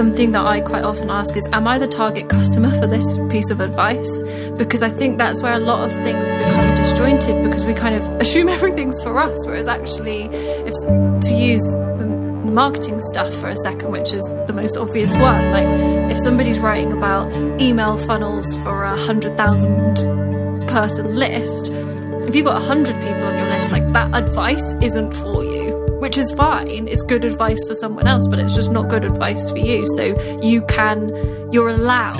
something that I quite often ask is, Am I the target customer for this piece of advice? Because I think that's where a lot of things become disjointed because we kind of assume everything's for us, whereas actually, if to use the marketing stuff for a second, which is the most obvious one, like if somebody's writing about email funnels for a hundred thousand person list, if you've got a hundred people on your list, like that advice isn't for you which is fine. It's good advice for someone else, but it's just not good advice for you. So you can, you're allowed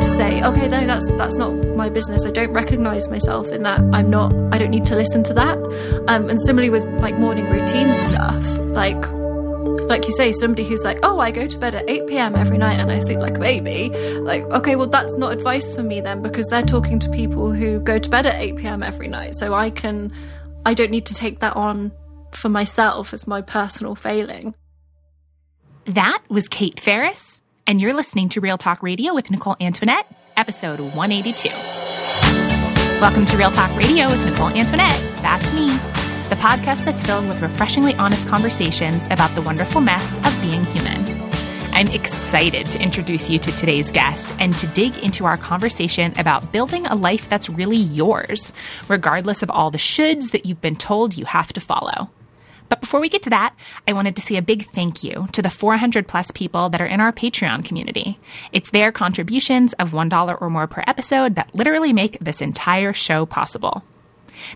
to say, okay, no, that's that's not my business. I don't recognize myself in that. I'm not. I don't need to listen to that. Um, and similarly with like morning routine stuff, like like you say, somebody who's like, oh, I go to bed at 8 p.m. every night and I sleep like a baby. Like, okay, well, that's not advice for me then because they're talking to people who go to bed at 8 p.m. every night. So I can, I don't need to take that on for myself as my personal failing. That was Kate Ferris, and you're listening to Real Talk Radio with Nicole Antoinette, episode 182. Welcome to Real Talk Radio with Nicole Antoinette. That's me, the podcast that's filled with refreshingly honest conversations about the wonderful mess of being human. I'm excited to introduce you to today's guest and to dig into our conversation about building a life that's really yours, regardless of all the shoulds that you've been told you have to follow. But before we get to that, I wanted to say a big thank you to the 400 plus people that are in our Patreon community. It's their contributions of $1 or more per episode that literally make this entire show possible.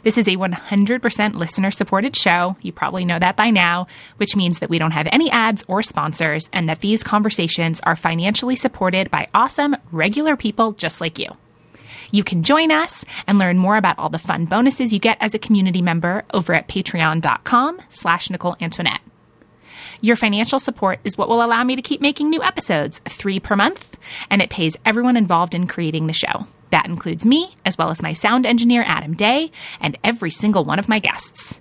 This is a 100% listener supported show. You probably know that by now, which means that we don't have any ads or sponsors and that these conversations are financially supported by awesome, regular people just like you. You can join us and learn more about all the fun bonuses you get as a community member over at patreon.com slash Nicole Antoinette. Your financial support is what will allow me to keep making new episodes, three per month, and it pays everyone involved in creating the show. That includes me, as well as my sound engineer, Adam Day, and every single one of my guests.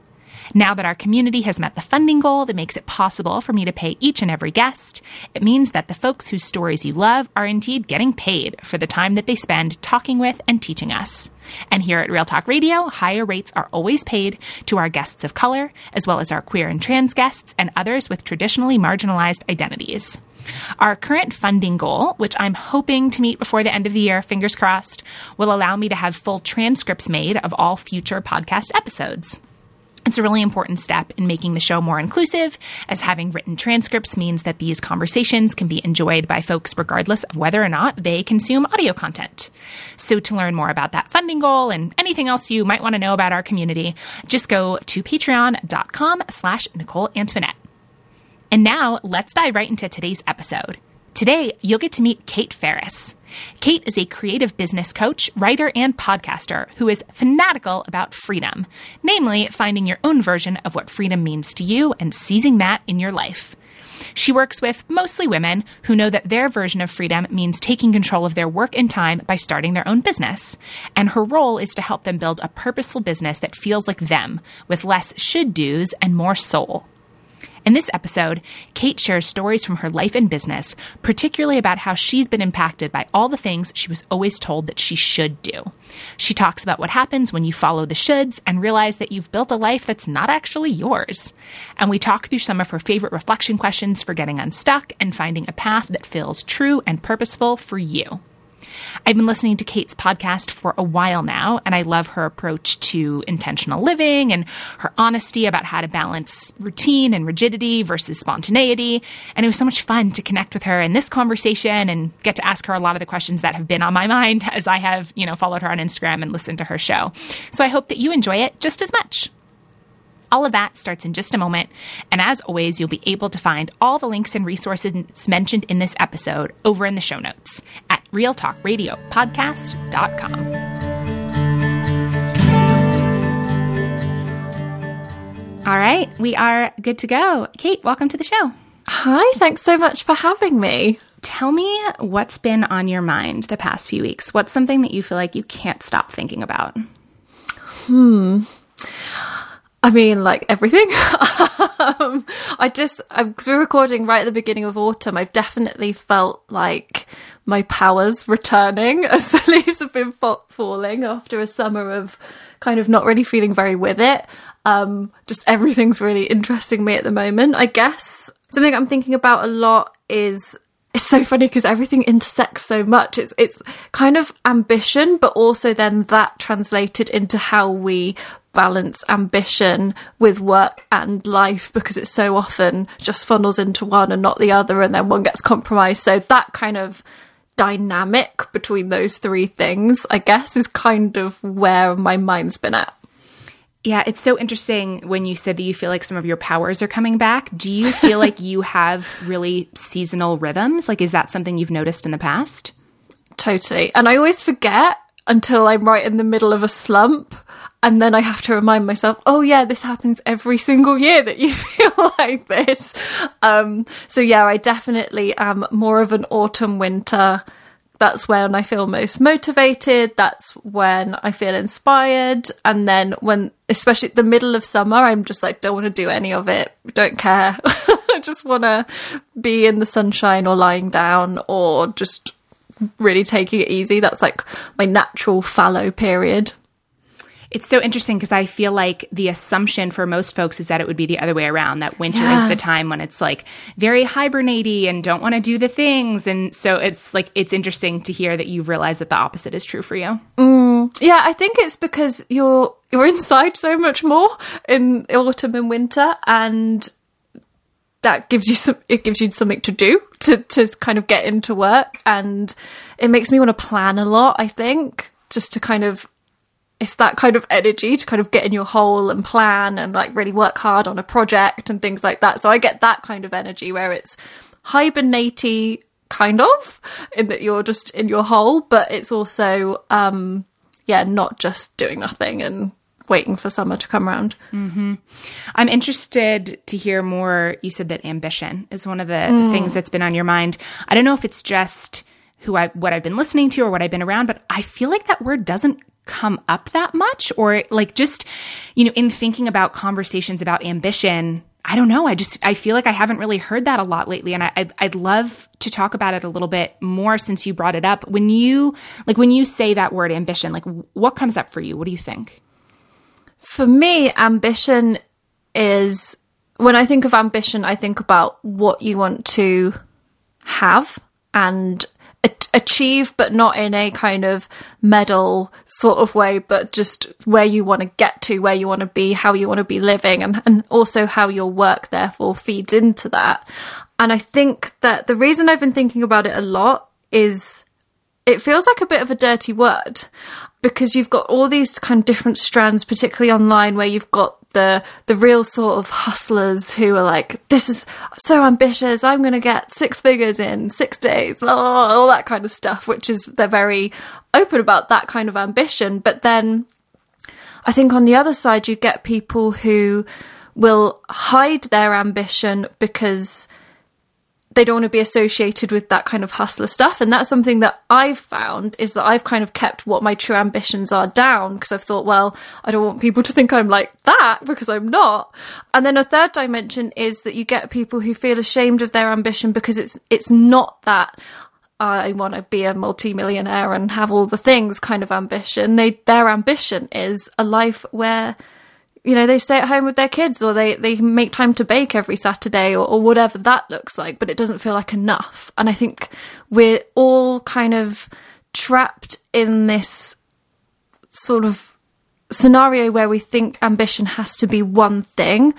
Now that our community has met the funding goal that makes it possible for me to pay each and every guest, it means that the folks whose stories you love are indeed getting paid for the time that they spend talking with and teaching us. And here at Real Talk Radio, higher rates are always paid to our guests of color, as well as our queer and trans guests and others with traditionally marginalized identities. Our current funding goal, which I'm hoping to meet before the end of the year, fingers crossed, will allow me to have full transcripts made of all future podcast episodes. It's a really important step in making the show more inclusive, as having written transcripts means that these conversations can be enjoyed by folks regardless of whether or not they consume audio content. So to learn more about that funding goal and anything else you might want to know about our community, just go to patreon.com slash Nicole Antoinette. And now let's dive right into today's episode. Today, you'll get to meet Kate Ferris. Kate is a creative business coach, writer, and podcaster who is fanatical about freedom, namely finding your own version of what freedom means to you and seizing that in your life. She works with mostly women who know that their version of freedom means taking control of their work and time by starting their own business. And her role is to help them build a purposeful business that feels like them, with less should do's and more soul. In this episode, Kate shares stories from her life and business, particularly about how she's been impacted by all the things she was always told that she should do. She talks about what happens when you follow the shoulds and realize that you've built a life that's not actually yours. And we talk through some of her favorite reflection questions for getting unstuck and finding a path that feels true and purposeful for you. I've been listening to Kate's podcast for a while now, and I love her approach to intentional living and her honesty about how to balance routine and rigidity versus spontaneity. And it was so much fun to connect with her in this conversation and get to ask her a lot of the questions that have been on my mind as I have, you know, followed her on Instagram and listened to her show. So I hope that you enjoy it just as much. All of that starts in just a moment. And as always, you'll be able to find all the links and resources mentioned in this episode over in the show notes at realtalkradiopodcast.com. All right, we are good to go. Kate, welcome to the show. Hi, thanks so much for having me. Tell me what's been on your mind the past few weeks. What's something that you feel like you can't stop thinking about? Hmm. I mean, like everything. um, I just, because we're recording right at the beginning of autumn, I've definitely felt like my powers returning as the leaves have been fa- falling after a summer of kind of not really feeling very with it. Um, just everything's really interesting me at the moment, I guess. Something I'm thinking about a lot is it's so funny because everything intersects so much. It's it's kind of ambition, but also then that translated into how we balance ambition with work and life because it so often just funnels into one and not the other, and then one gets compromised. So that kind of dynamic between those three things, I guess, is kind of where my mind's been at. Yeah, it's so interesting when you said that you feel like some of your powers are coming back. Do you feel like you have really seasonal rhythms? Like, is that something you've noticed in the past? Totally. And I always forget until I'm right in the middle of a slump. And then I have to remind myself, oh yeah, this happens every single year that you feel like this. Um, so yeah, I definitely am more of an autumn winter that's when I feel most motivated. That's when I feel inspired. And then when, especially the middle of summer, I'm just like, don't want to do any of it. Don't care. I just want to be in the sunshine or lying down or just really taking it easy. That's like my natural fallow period. It's so interesting because I feel like the assumption for most folks is that it would be the other way around, that winter yeah. is the time when it's like very hibernatey and don't want to do the things. And so it's like, it's interesting to hear that you've realized that the opposite is true for you. Mm, yeah, I think it's because you're, you're inside so much more in autumn and winter and that gives you some it gives you something to do to to kind of get into work and it makes me want to plan a lot i think just to kind of it's that kind of energy to kind of get in your hole and plan and like really work hard on a project and things like that. So I get that kind of energy where it's hibernatey kind of in that you're just in your hole, but it's also um yeah, not just doing nothing and waiting for summer to come around. Mm-hmm. I'm interested to hear more. You said that ambition is one of the mm. things that's been on your mind. I don't know if it's just who I what I've been listening to or what I've been around, but I feel like that word doesn't come up that much or like just you know in thinking about conversations about ambition i don't know i just i feel like i haven't really heard that a lot lately and I, I'd, I'd love to talk about it a little bit more since you brought it up when you like when you say that word ambition like what comes up for you what do you think for me ambition is when i think of ambition i think about what you want to have and achieve, but not in a kind of medal sort of way, but just where you want to get to, where you want to be, how you want to be living, and, and also how your work therefore feeds into that. And I think that the reason I've been thinking about it a lot is it feels like a bit of a dirty word because you've got all these kind of different strands, particularly online, where you've got the the real sort of hustlers who are like, "This is so ambitious. I'm going to get six figures in six days," blah, blah, blah, all that kind of stuff. Which is they're very open about that kind of ambition. But then, I think on the other side, you get people who will hide their ambition because they don't want to be associated with that kind of hustler stuff. And that's something that I've found is that I've kind of kept what my true ambitions are down because I've thought, well, I don't want people to think I'm like that because I'm not. And then a third dimension is that you get people who feel ashamed of their ambition because it's, it's not that I want to be a multimillionaire and have all the things kind of ambition. They, their ambition is a life where you know, they stay at home with their kids or they, they make time to bake every Saturday or, or whatever that looks like, but it doesn't feel like enough. And I think we're all kind of trapped in this sort of scenario where we think ambition has to be one thing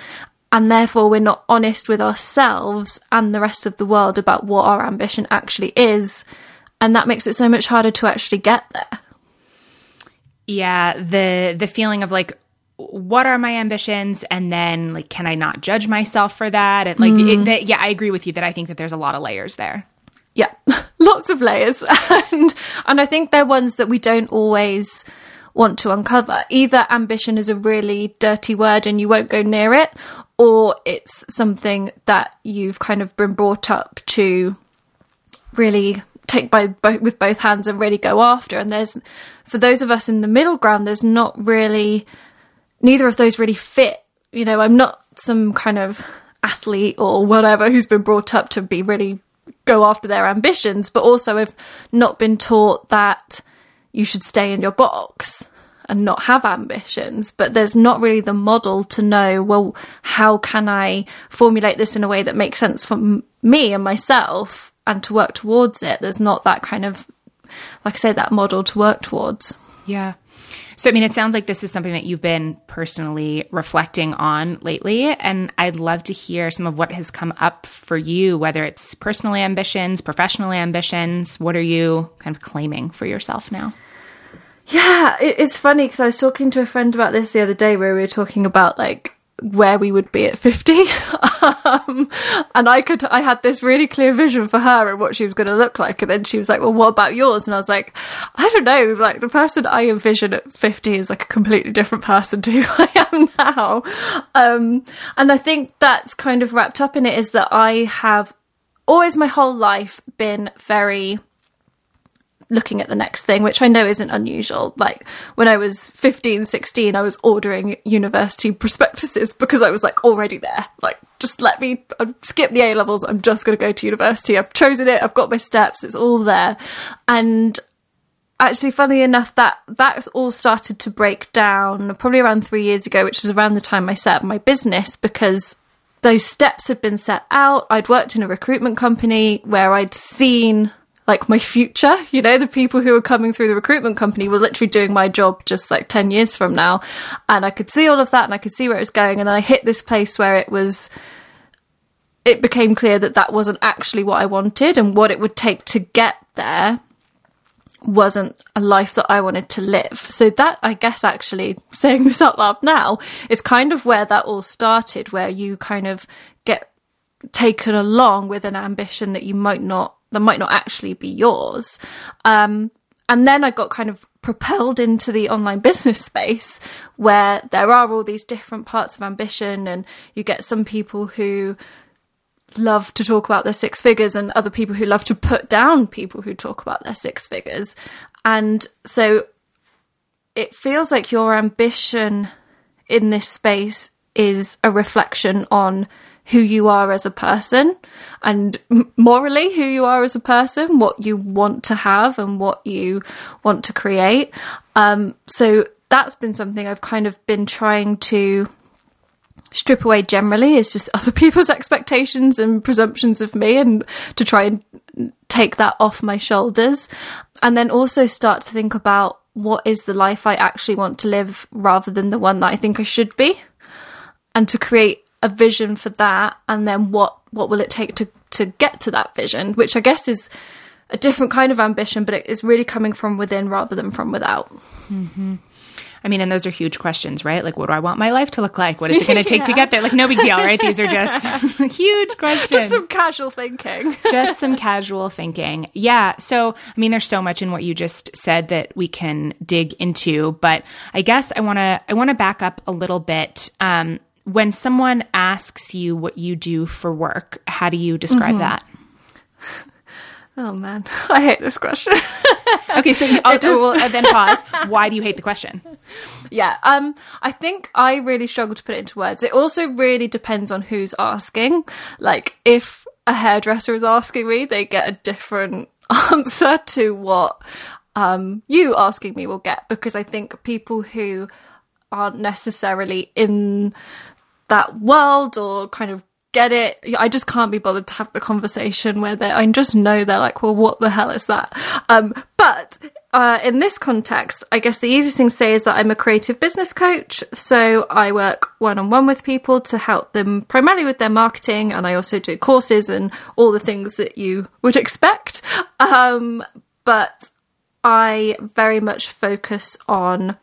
and therefore we're not honest with ourselves and the rest of the world about what our ambition actually is and that makes it so much harder to actually get there yeah the the feeling of like what are my ambitions? And then like can i not judge myself for that? And like mm. it, yeah i agree with you that i think that there's a lot of layers there. Yeah lots of layers. And and i think they're ones that we don't always want to uncover. Either ambition is a really dirty word and you won't go near it or it's something that you've kind of been brought up to really take by both with both hands and really go after. And there's for those of us in the middle ground there's not really neither of those really fit. You know, I'm not some kind of athlete or whatever who's been brought up to be really go after their ambitions, but also have not been taught that you should stay in your box and not have ambitions. But there's not really the model to know, well, how can I formulate this in a way that makes sense for m- me and myself and to work towards it. There's not that kind of, like I say, that model to work towards. Yeah. So, I mean, it sounds like this is something that you've been personally reflecting on lately. And I'd love to hear some of what has come up for you, whether it's personal ambitions, professional ambitions. What are you kind of claiming for yourself now? Yeah, it's funny because I was talking to a friend about this the other day where we were talking about like where we would be at 50 um, and i could i had this really clear vision for her and what she was going to look like. And then she was like well what about yours? And i was like i don't know. Like the person i envision at 50 is like a completely different person to who i am now. Um, and i think that's kind of wrapped up in it is that i have always my whole life been very looking at the next thing, which I know isn't unusual. Like when I was 15, 16, I was ordering university prospectuses because I was like already there. Like, just let me I've skip the A levels. I'm just going to go to university. I've chosen it. I've got my steps. It's all there. And actually, funny enough, that that's all started to break down probably around three years ago, which is around the time I set up my business because those steps had been set out. I'd worked in a recruitment company where I'd seen like my future. You know, the people who were coming through the recruitment company were literally doing my job just like 10 years from now. And I could see all of that and I could see where it was going. And then I hit this place where it was, it became clear that that wasn't actually what I wanted and what it would take to get there wasn't a life that I wanted to live. So that, I guess, actually saying this out loud now is kind of where that all started, where you kind of get taken along with an ambition that you might not that might not actually be yours. Um, and then I got kind of propelled into the online business space where there are all these different parts of ambition, and you get some people who love to talk about their six figures and other people who love to put down people who talk about their six figures. And so it feels like your ambition in this space is a reflection on who you are as a person and morally who you are as a person, what you want to have and what you want to create. Um, so that's been something I've kind of been trying to strip away generally is just other people's expectations and presumptions of me and to try and take that off my shoulders and then also start to think about what is the life I actually want to live rather than the one that I think I should be and to create a vision for that and then what what will it take to to get to that vision which i guess is a different kind of ambition but it is really coming from within rather than from without mm-hmm. I mean, and those are huge questions, right? Like, what do I want my life to look like? What is it going to take yeah. to get there? Like, no big deal, right? These are just huge questions. Just some casual thinking. just some casual thinking. Yeah. So, I mean, there's so much in what you just said that we can dig into, but I guess I want to, I want to back up a little bit. Um, when someone asks you what you do for work, how do you describe mm-hmm. that? Oh man, I hate this question. okay, so I'll, well, then pause. Why do you hate the question? Yeah, um, I think I really struggle to put it into words. It also really depends on who's asking. Like, if a hairdresser is asking me, they get a different answer to what um, you asking me will get because I think people who aren't necessarily in that world or kind of get it. I just can't be bothered to have the conversation where they I just know they're like, well, what the hell is that? Um, but uh, in this context, I guess the easiest thing to say is that I'm a creative business coach. So I work one on one with people to help them primarily with their marketing, and I also do courses and all the things that you would expect. Um, but I very much focus on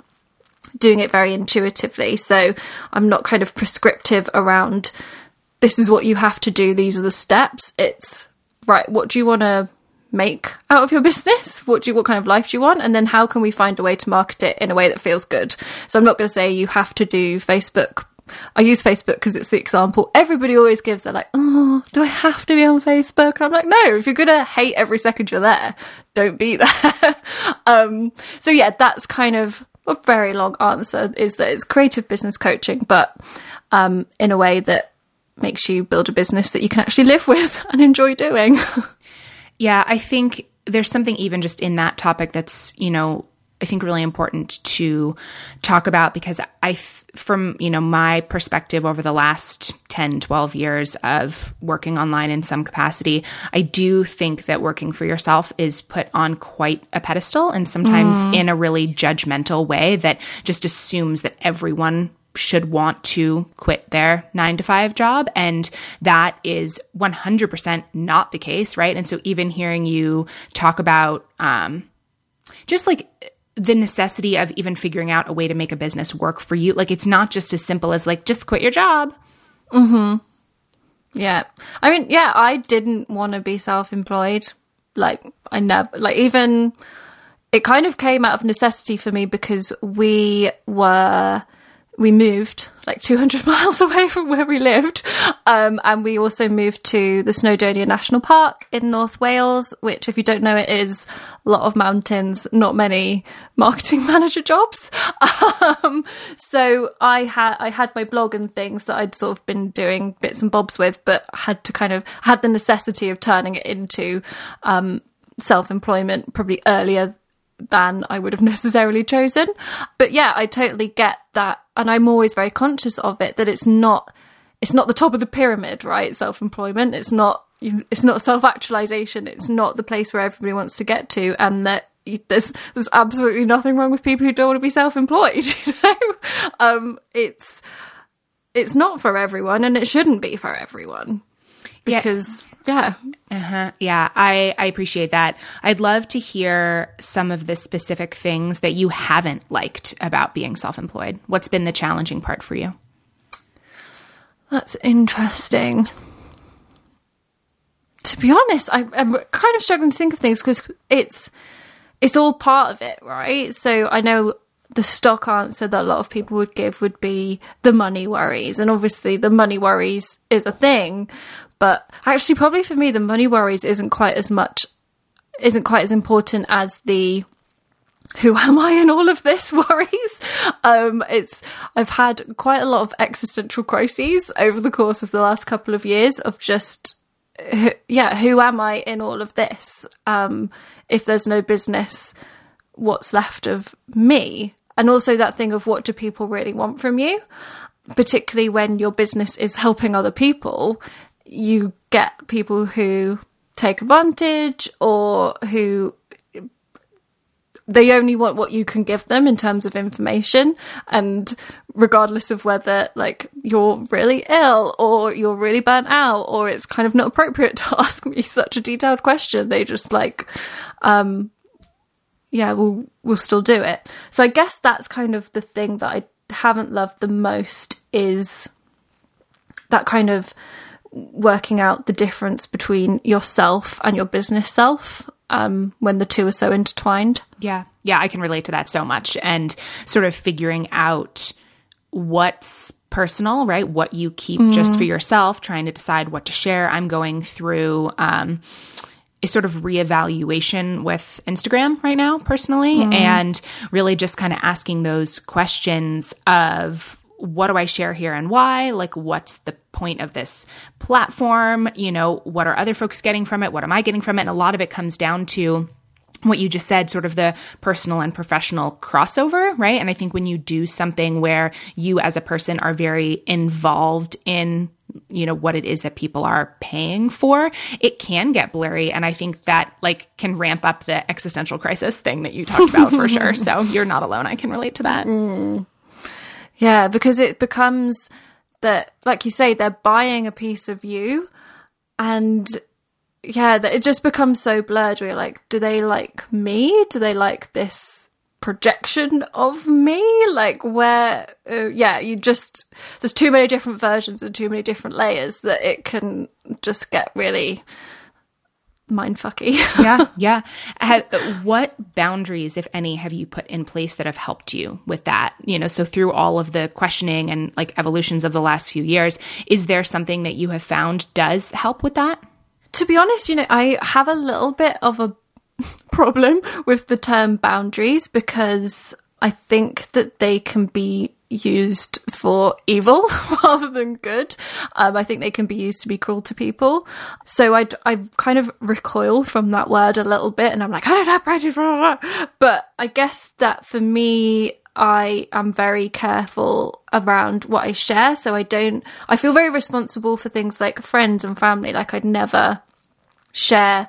doing it very intuitively. So I'm not kind of prescriptive around this is what you have to do, these are the steps. It's right, what do you want to make out of your business? What do you what kind of life do you want? And then how can we find a way to market it in a way that feels good? So I'm not going to say you have to do Facebook I use Facebook because it's the example everybody always gives. They're like, oh, do I have to be on Facebook? And I'm like, no, if you're going to hate every second you're there, don't be there. um, so yeah, that's kind of a very long answer is that it's creative business coaching, but um, in a way that makes you build a business that you can actually live with and enjoy doing. yeah, I think there's something even just in that topic that's, you know, I think really important to talk about because I, from, you know, my perspective over the last 10, 12 years of working online in some capacity, I do think that working for yourself is put on quite a pedestal and sometimes mm. in a really judgmental way that just assumes that everyone should want to quit their nine to five job. And that is 100% not the case, right? And so even hearing you talk about um, just like the necessity of even figuring out a way to make a business work for you, like it's not just as simple as like, just quit your job. hmm. Yeah. I mean, yeah, I didn't want to be self employed. Like, I never, like, even it kind of came out of necessity for me because we were we moved like 200 miles away from where we lived. Um, and we also moved to the Snowdonia National Park in North Wales, which, if you don't know, it is a lot of mountains, not many marketing manager jobs. Um, so I had, I had my blog and things that I'd sort of been doing bits and bobs with, but had to kind of, had the necessity of turning it into, um, self-employment probably earlier than I would have necessarily chosen. But yeah, I totally get that. And I'm always very conscious of it that it's not, it's not the top of the pyramid, right? Self employment. It's not, it's not self actualization. It's not the place where everybody wants to get to. And that there's, there's absolutely nothing wrong with people who don't want to be self employed. You know, um, it's, it's not for everyone and it shouldn't be for everyone because yeah. Yeah. Uh-huh. Yeah, I, I appreciate that. I'd love to hear some of the specific things that you haven't liked about being self employed. What's been the challenging part for you? That's interesting. To be honest, I, am kind of struggling to think of things because it's it's all part of it, right? So I know the stock answer that a lot of people would give would be the money worries, and obviously the money worries is a thing, but actually, probably for me, the money worries isn't quite as much, isn't quite as important as the who am I in all of this worries. Um, it's I've had quite a lot of existential crises over the course of the last couple of years of just yeah, who am I in all of this? Um, if there's no business, what's left of me? And also that thing of what do people really want from you? Particularly when your business is helping other people, you get people who take advantage or who they only want what you can give them in terms of information and regardless of whether like you're really ill or you're really burnt out or it's kind of not appropriate to ask me such a detailed question. They just like um yeah we'll we'll still do it. So i guess that's kind of the thing that i haven't loved the most is that kind of working out the difference between yourself and your business self um, when the two are so intertwined. Yeah. Yeah, I can relate to that so much. And sort of figuring out what's personal, right? What you keep mm. just for yourself, trying to decide what to share. I'm going through um, a sort of reevaluation with Instagram right now, personally, mm. and really just kind of asking those questions of what do I share here and why? Like, what's the point of this platform? You know, what are other folks getting from it? What am I getting from it? And a lot of it comes down to what you just said, sort of the personal and professional crossover, right? And I think when you do something where you as a person are very involved in you know what it is that people are paying for it can get blurry and i think that like can ramp up the existential crisis thing that you talked about for sure so you're not alone i can relate to that mm. Yeah, because it becomes that, like you say, they're buying a piece of you, and yeah, that it just becomes so blurred. You're like, do they like me? Do they like this projection of me? Like, where? Uh, yeah, you just there's too many different versions and too many different layers that it can just get really mindfucky. yeah, yeah. Have, what boundaries, if any, have you put in place that have helped you with that? You know, so through all of the questioning and like evolutions of the last few years, is there something that you have found does help with that? To be honest, you know, I have a little bit of a problem with the term boundaries because I think that they can be used for evil rather than good. Um, I think they can be used to be cruel to people. So I, I kind of recoil from that word a little bit and I'm like, I don't have prejudice. But I guess that for me, I am very careful around what I share. So I don't, I feel very responsible for things like friends and family. Like I'd never share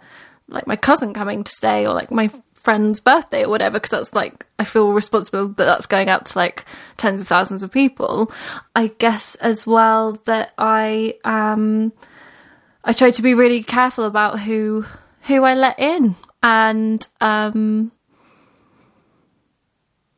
like my cousin coming to stay or like my friend's birthday or whatever because that's like I feel responsible but that's going out to like tens of thousands of people. I guess as well that I um I try to be really careful about who who I let in and um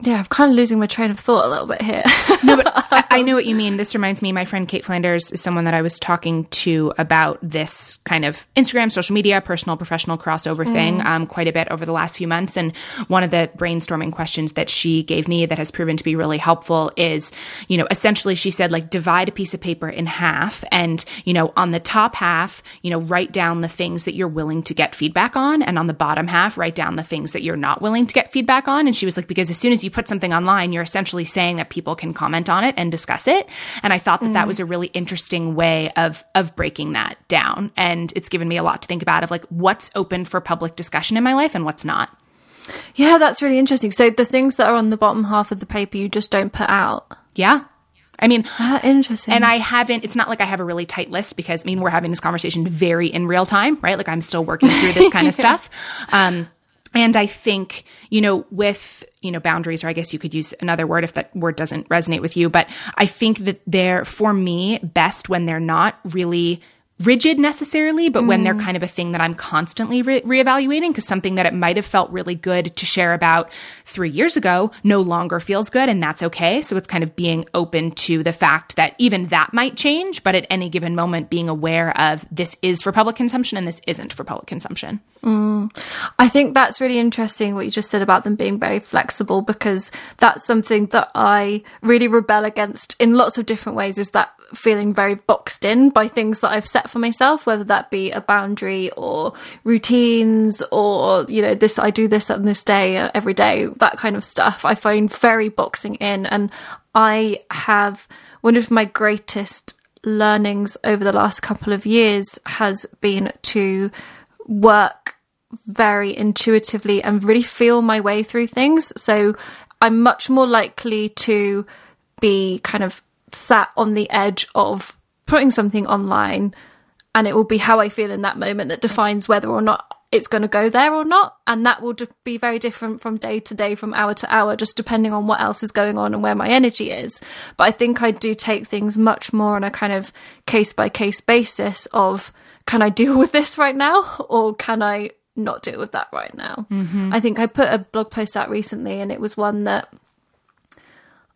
yeah, I'm kind of losing my train of thought a little bit here. no, but I, I, know what you mean. This reminds me, my friend Kate Flanders is someone that I was talking to about this kind of Instagram, social media, personal, professional crossover mm. thing um, quite a bit over the last few months. And one of the brainstorming questions that she gave me that has proven to be really helpful is, you know, essentially she said, like, divide a piece of paper in half and, you know, on the top half, you know, write down the things that you're willing to get feedback on. And on the bottom half, write down the things that you're not willing to get feedback on. And she was like, because as soon as you put something online, you're essentially saying that people can comment on it and discuss it. And I thought that mm. that was a really interesting way of of breaking that down. And it's given me a lot to think about of like what's open for public discussion in my life and what's not. Yeah, that's really interesting. So the things that are on the bottom half of the paper you just don't put out. Yeah. I mean, ah, interesting. And I haven't, it's not like I have a really tight list because I mean, we're having this conversation very in real time, right? Like I'm still working through this kind of stuff. Um, and I think, you know, with, you know, boundaries, or I guess you could use another word if that word doesn't resonate with you, but I think that they're, for me, best when they're not really rigid necessarily, but mm. when they're mm. kind of a thing that I'm constantly re- reevaluating because something that it might have felt really good to share about three years ago no longer feels good, and that's okay. So it's kind of being open to the fact that even that might change, but at any given moment, being aware of this is for public consumption and this isn't for public consumption. Mm. I think that's really interesting what you just said about them being very flexible because that's something that I really rebel against in lots of different ways is that feeling very boxed in by things that I've set for myself, whether that be a boundary or routines or, you know, this, I do this on this day uh, every day, that kind of stuff. I find very boxing in. And I have one of my greatest learnings over the last couple of years has been to work very intuitively and really feel my way through things. So I'm much more likely to be kind of sat on the edge of putting something online and it will be how I feel in that moment that defines whether or not it's going to go there or not. And that will be very different from day to day, from hour to hour, just depending on what else is going on and where my energy is. But I think I do take things much more on a kind of case by case basis of can I deal with this right now or can I not deal with that right now? Mm-hmm. I think I put a blog post out recently and it was one that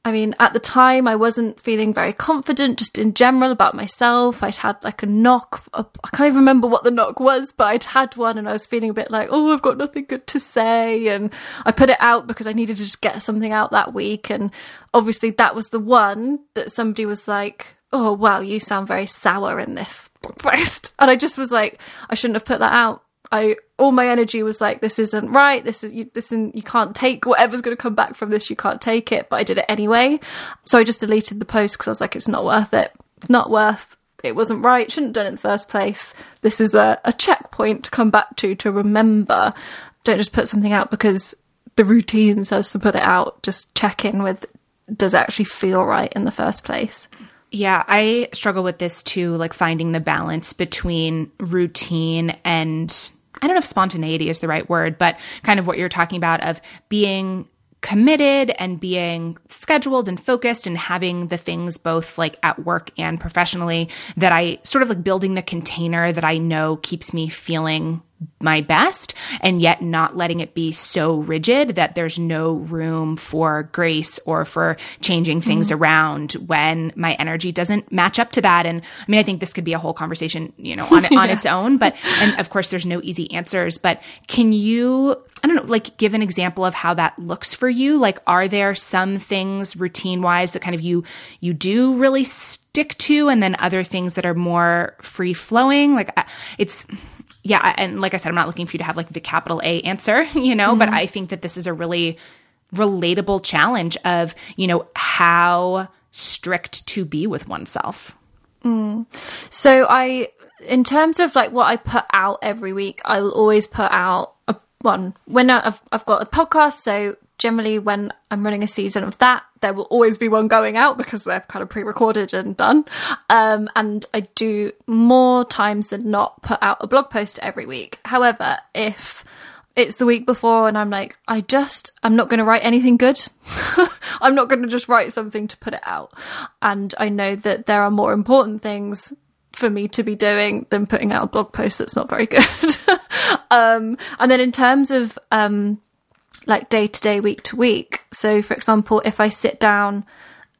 I mean, at the time, I wasn't feeling very confident just in general about myself. I'd had like a knock. I can't even remember what the knock was, but I'd had one and I was feeling a bit like, oh, I've got nothing good to say. And I put it out because I needed to just get something out that week. And obviously, that was the one that somebody was like, oh, wow, you sound very sour in this post. And I just was like, I shouldn't have put that out. I all my energy was like, this isn't right. This is you, this isn't, you can't take whatever's going to come back from this. You can't take it. But I did it anyway. So I just deleted the post because I was like, it's not worth it. It's not worth. It wasn't right. Shouldn't have done it in the first place. This is a, a checkpoint to come back to to remember. Don't just put something out because the routine says to put it out. Just check in with does it actually feel right in the first place. Yeah, I struggle with this too, like finding the balance between routine and I don't know if spontaneity is the right word, but kind of what you're talking about of being committed and being scheduled and focused and having the things both like at work and professionally that I sort of like building the container that I know keeps me feeling my best and yet not letting it be so rigid that there's no room for grace or for changing things mm-hmm. around when my energy doesn't match up to that and i mean i think this could be a whole conversation you know on, yeah. on its own but and of course there's no easy answers but can you i don't know like give an example of how that looks for you like are there some things routine wise that kind of you you do really stick to and then other things that are more free flowing like it's yeah, and like I said, I'm not looking for you to have like the capital A answer, you know, mm-hmm. but I think that this is a really relatable challenge of, you know, how strict to be with oneself. Mm. So I, in terms of like what I put out every week, I'll always put out a one when I've I've got a podcast. So generally, when I'm running a season of that, there will always be one going out because they're kind of pre-recorded and done. Um, and I do more times than not put out a blog post every week. However, if it's the week before and I'm like, I just, I'm not going to write anything good. I'm not going to just write something to put it out. And I know that there are more important things for me to be doing than putting out a blog post that's not very good. um, and then in terms of, um, like day to day, week to week. So for example, if I sit down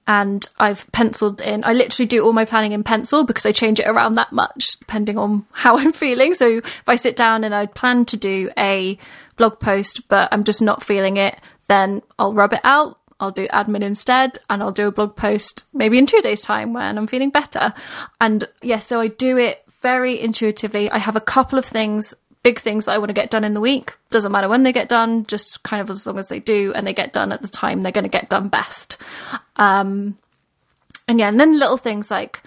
and I've penciled in. I literally do all my planning in pencil because I change it around that much depending on how I'm feeling. So if I sit down and I plan to do a blog post, but I'm just not feeling it, then I'll rub it out. I'll do admin instead and I'll do a blog post maybe in two days' time when I'm feeling better. And yes, yeah, so I do it very intuitively. I have a couple of things big things I want to get done in the week. Doesn't matter when they get done, just kind of as long as they do and they get done at the time they're going to get done best. Um, and yeah, and then little things like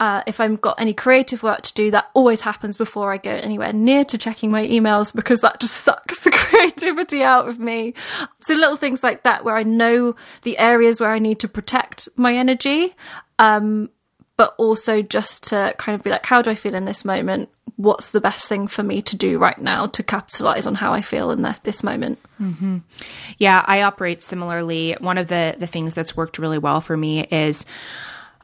uh, if I've got any creative work to do, that always happens before I go anywhere near to checking my emails because that just sucks the creativity out of me. So little things like that where I know the areas where I need to protect my energy. Um, but also just to kind of be like, how do I feel in this moment? What's the best thing for me to do right now to capitalize on how I feel in the, this moment? Mm-hmm. Yeah, I operate similarly. One of the the things that's worked really well for me is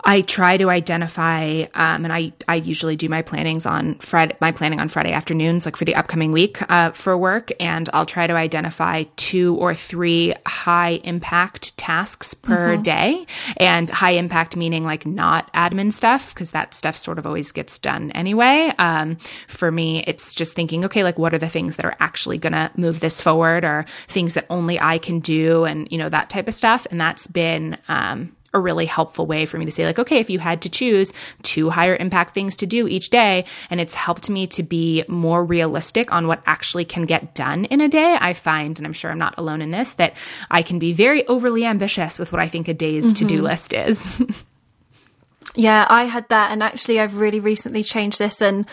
I try to identify, um, and I, I usually do my plannings on Friday, my planning on Friday afternoons, like for the upcoming week uh, for work. And I'll try to identify two or three high impact tasks per mm-hmm. day. And high impact meaning like not admin stuff, because that stuff sort of always gets done anyway. Um, for me, it's just thinking, okay, like what are the things that are actually going to move this forward or things that only I can do and, you know, that type of stuff. And that's been, um, a really helpful way for me to say, like, okay, if you had to choose two higher impact things to do each day, and it's helped me to be more realistic on what actually can get done in a day, I find, and I'm sure I'm not alone in this, that I can be very overly ambitious with what I think a day's mm-hmm. to do list is. yeah, I had that, and actually, I've really recently changed this and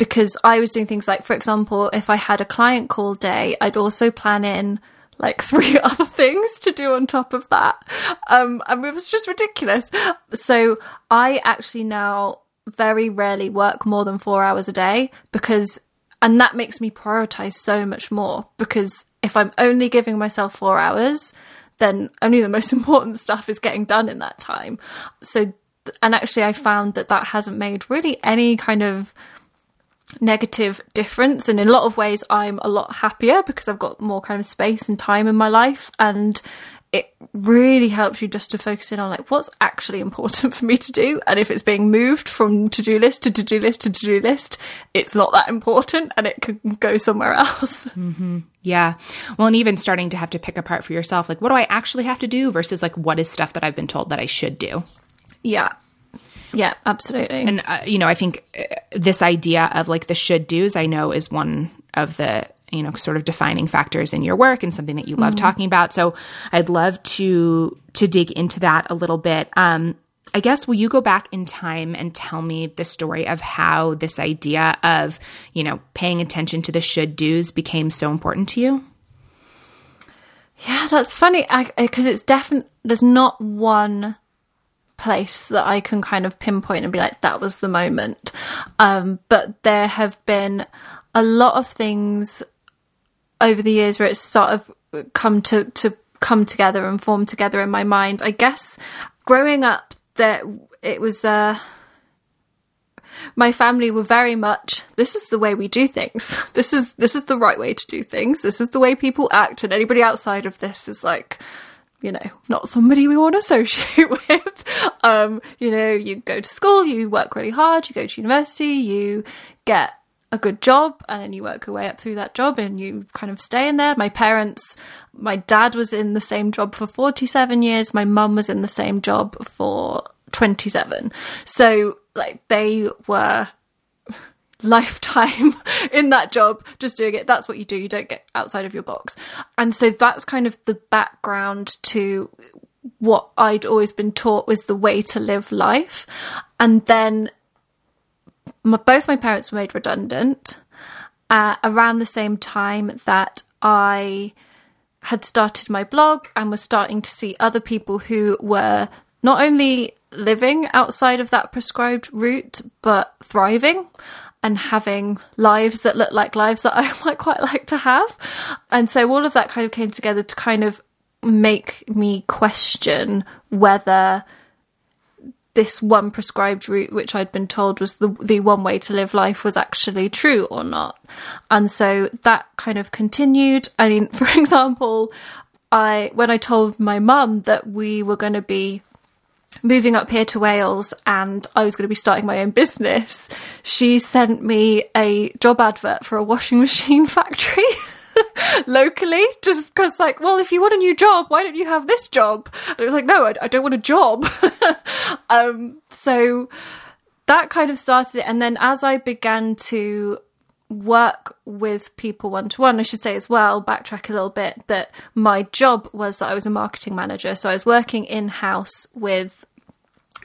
because I was doing things like, for example, if I had a client call day, I'd also plan in like three other things to do on top of that. Um, and it was just ridiculous. So I actually now very rarely work more than four hours a day because, and that makes me prioritize so much more because if I'm only giving myself four hours, then only the most important stuff is getting done in that time. So, and actually, I found that that hasn't made really any kind of negative difference and in a lot of ways I'm a lot happier because I've got more kind of space and time in my life and it really helps you just to focus in on like what's actually important for me to do and if it's being moved from to-do list to to-do list to to-do list it's not that important and it can go somewhere else. Mm-hmm. yeah. Well and even starting to have to pick apart for yourself like what do i actually have to do versus like what is stuff that i've been told that i should do? Yeah yeah, absolutely. And, uh, you know, I think uh, this idea of like the should do's, I know is one of the, you know, sort of defining factors in your work and something that you love mm talking about. So I'd love to, to dig into that a little bit. Um, I guess will you go back in time and tell me the story of how this idea of, you know, paying attention to the should do's became so important to you? Yeah, that's funny because it's definitely there's not one place that I can kind of pinpoint and be like, that was the moment. Um, but there have been a lot of things over the years where it's sort of come to, to come together and form together in my mind. I guess growing up, that it was, uh, my family were very much this is the way we do things this is this is the right way to do things this is the way people act and anybody outside of this is like you know, not somebody we want to associate with. Um, you know, you go to school, you work really hard, you go to university, you get a good job, and then you work your way up through that job and you kind of stay in there. My parents, my dad was in the same job for 47 years, my mum was in the same job for 27. So, like, they were lifetime in that job, just doing it. That's what you do. You don't get outside of your box. And so that's kind of the background to what I'd always been taught was the way to live life. And then my, both my parents were made redundant uh, around the same time that I had started my blog and was starting to see other people who were not only living outside of that prescribed route, but thriving and having lives that look like lives that I might quite like to have. And so all of that kind of came together to kind of make me question whether this one prescribed route, which I'd been told was the the one way to live life, was actually true or not. And so that kind of continued. I mean, for example, I when I told my mum that we were going to be moving up here to Wales and I was going to be starting my own business, she sent me a job advert for a washing machine factory. locally just because like well if you want a new job why don't you have this job and it was like no i, I don't want a job um, so that kind of started it and then as i began to work with people one to one. I should say as well, backtrack a little bit, that my job was that I was a marketing manager. So I was working in house with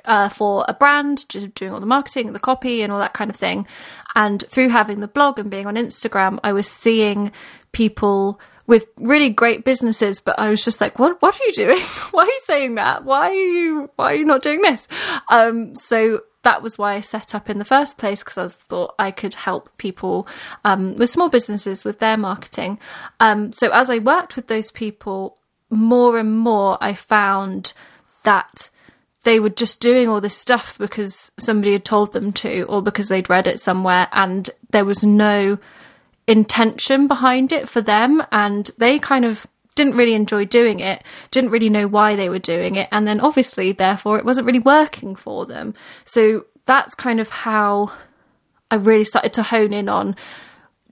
uh, for a brand, doing all the marketing, the copy, and all that kind of thing. And through having the blog and being on Instagram, I was seeing people with really great businesses, but I was just like, what, what are you doing? why are you saying that? Why are you, why are you not doing this? Um, so that was why I set up in the first place because I thought I could help people um, with small businesses with their marketing. Um, so as I worked with those people, more and more I found that they were just doing all this stuff because somebody had told them to or because they'd read it somewhere and there was no intention behind it for them and they kind of didn't really enjoy doing it, didn't really know why they were doing it, and then obviously, therefore, it wasn't really working for them. So that's kind of how I really started to hone in on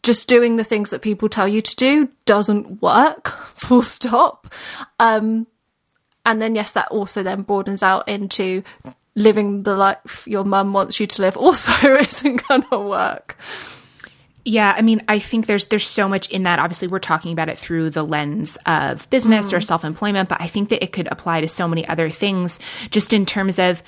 just doing the things that people tell you to do doesn't work, full stop. Um, and then, yes, that also then broadens out into living the life your mum wants you to live also isn't going to work. Yeah, I mean, I think there's there's so much in that. Obviously, we're talking about it through the lens of business mm. or self-employment, but I think that it could apply to so many other things just in terms of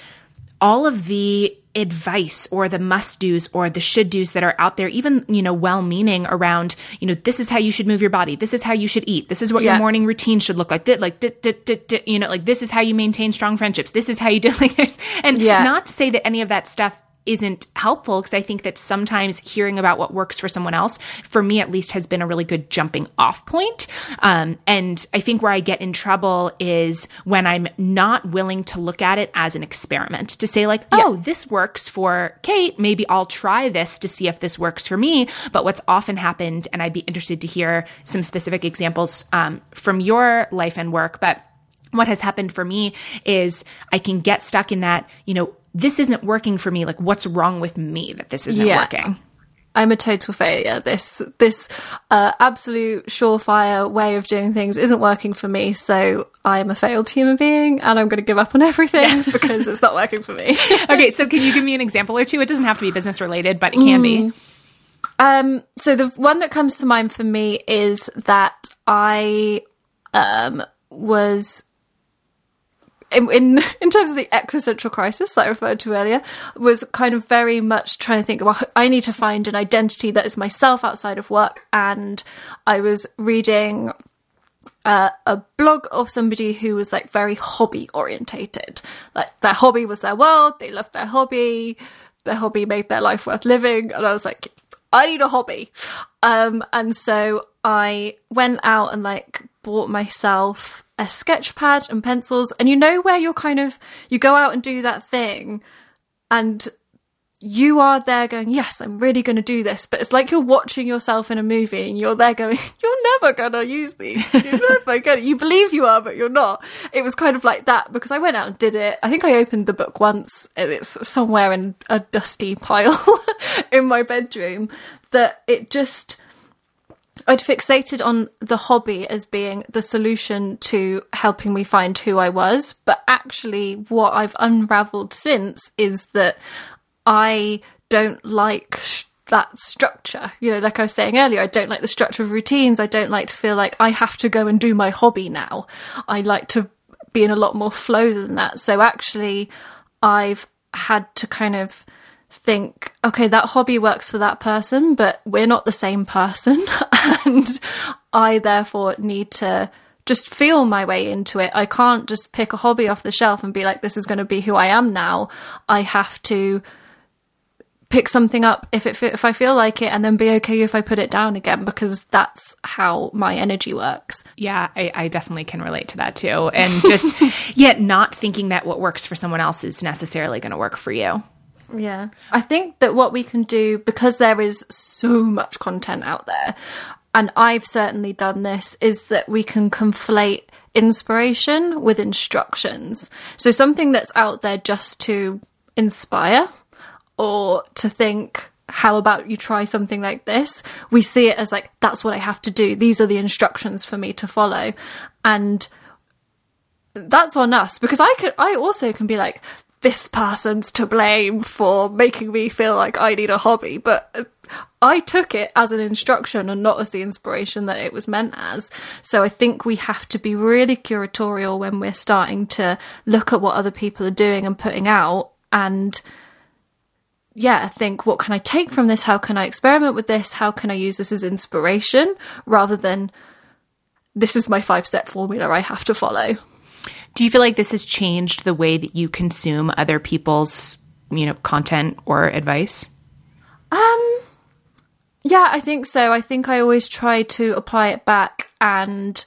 all of the advice or the must do's or the should do's that are out there, even, you know, well meaning around, you know, this is how you should move your body. This is how you should eat. This is what yeah. your morning routine should look like. Like, you know, like this is how you maintain strong friendships. This is how you do like, and yeah. not to say that any of that stuff isn't helpful because I think that sometimes hearing about what works for someone else, for me at least, has been a really good jumping off point. Um, and I think where I get in trouble is when I'm not willing to look at it as an experiment to say, like, oh, yeah. this works for Kate. Maybe I'll try this to see if this works for me. But what's often happened, and I'd be interested to hear some specific examples um, from your life and work, but what has happened for me is I can get stuck in that, you know, this isn't working for me. Like, what's wrong with me that this isn't yeah. working? I'm a total failure. This this uh, absolute surefire way of doing things isn't working for me. So I am a failed human being, and I'm going to give up on everything yeah. because it's not working for me. okay, so can you give me an example or two? It doesn't have to be business related, but it can mm. be. Um, so the one that comes to mind for me is that I um, was in, in, in terms of the existential crisis that I referred to earlier, was kind of very much trying to think, well, I need to find an identity that is myself outside of work. And I was reading uh, a blog of somebody who was like very hobby orientated. Like their hobby was their world, they loved their hobby, their hobby made their life worth living. And I was like, I need a hobby. Um, and so I went out and like bought myself a sketch pad and pencils and you know where you're kind of you go out and do that thing and you are there going yes i'm really going to do this but it's like you're watching yourself in a movie and you're there going you're never going to use these. You're never going to, you believe you are but you're not. It was kind of like that because i went out and did it. I think i opened the book once and it's somewhere in a dusty pile in my bedroom that it just I'd fixated on the hobby as being the solution to helping me find who I was, but actually, what I've unraveled since is that I don't like sh- that structure. You know, like I was saying earlier, I don't like the structure of routines. I don't like to feel like I have to go and do my hobby now. I like to be in a lot more flow than that. So actually, I've had to kind of think, okay, that hobby works for that person, but we're not the same person. and I therefore need to just feel my way into it. I can't just pick a hobby off the shelf and be like, this is going to be who I am now. I have to pick something up if it if I feel like it and then be okay if I put it down again because that's how my energy works. Yeah, I, I definitely can relate to that too. And just yet not thinking that what works for someone else is necessarily going to work for you. Yeah. I think that what we can do because there is so much content out there and I've certainly done this is that we can conflate inspiration with instructions. So something that's out there just to inspire or to think, how about you try something like this? We see it as like, that's what I have to do. These are the instructions for me to follow. And that's on us because I could, I also can be like, this person's to blame for making me feel like I need a hobby. But I took it as an instruction and not as the inspiration that it was meant as. So I think we have to be really curatorial when we're starting to look at what other people are doing and putting out and yeah, think what can I take from this? How can I experiment with this? How can I use this as inspiration rather than this is my five step formula I have to follow. Do you feel like this has changed the way that you consume other people's, you know, content or advice? Um yeah, I think so. I think I always try to apply it back and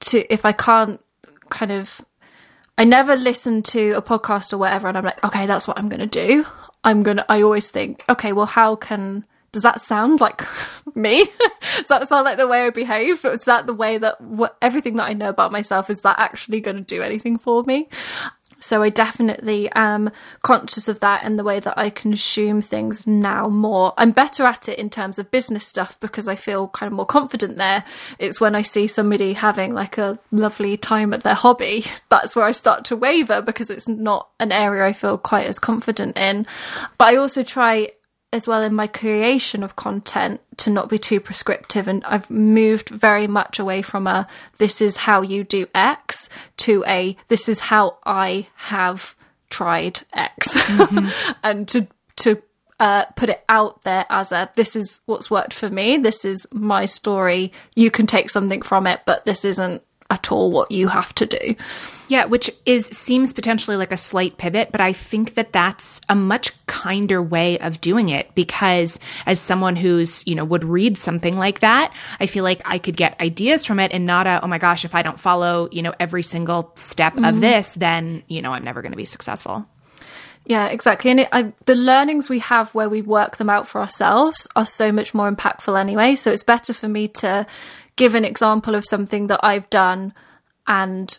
to if I can't kind of I never listen to a podcast or whatever and I'm like, okay, that's what I'm going to do. I'm going to, I always think, okay, well, how can, does that sound like me? does that sound like the way I behave? Is that the way that everything that I know about myself, is that actually going to do anything for me? So I definitely am conscious of that and the way that I consume things now more. I'm better at it in terms of business stuff because I feel kind of more confident there. It's when I see somebody having like a lovely time at their hobby, that's where I start to waver because it's not an area I feel quite as confident in. But I also try as well in my creation of content to not be too prescriptive and I've moved very much away from a this is how you do X to a this is how I have tried X. Mm-hmm. and to to uh, put it out there as a this is what's worked for me. This is my story. You can take something from it but this isn't at all what you have to do. Yeah, which is seems potentially like a slight pivot, but I think that that's a much kinder way of doing it because as someone who's, you know, would read something like that, I feel like I could get ideas from it and not a, oh my gosh, if I don't follow, you know, every single step mm-hmm. of this, then, you know, I'm never going to be successful. Yeah, exactly. And it, I, the learnings we have where we work them out for ourselves are so much more impactful anyway. So it's better for me to give an example of something that I've done and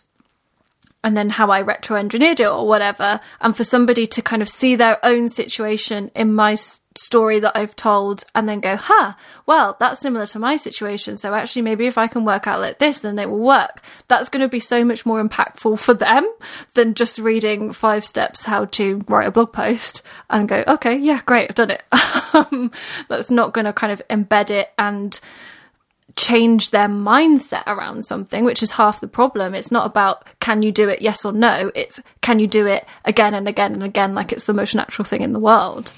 and then how I retro engineered it or whatever, and for somebody to kind of see their own situation in my story that I've told and then go, huh, well, that's similar to my situation. So actually, maybe if I can work out like this, then it will work. That's going to be so much more impactful for them than just reading five steps how to write a blog post and go, okay, yeah, great, I've done it. Um, that's not going to kind of embed it and change their mindset around something, which is half the problem. It's not about can you do it, yes or no. It's can you do it again and again and again, like it's the most natural thing in the world.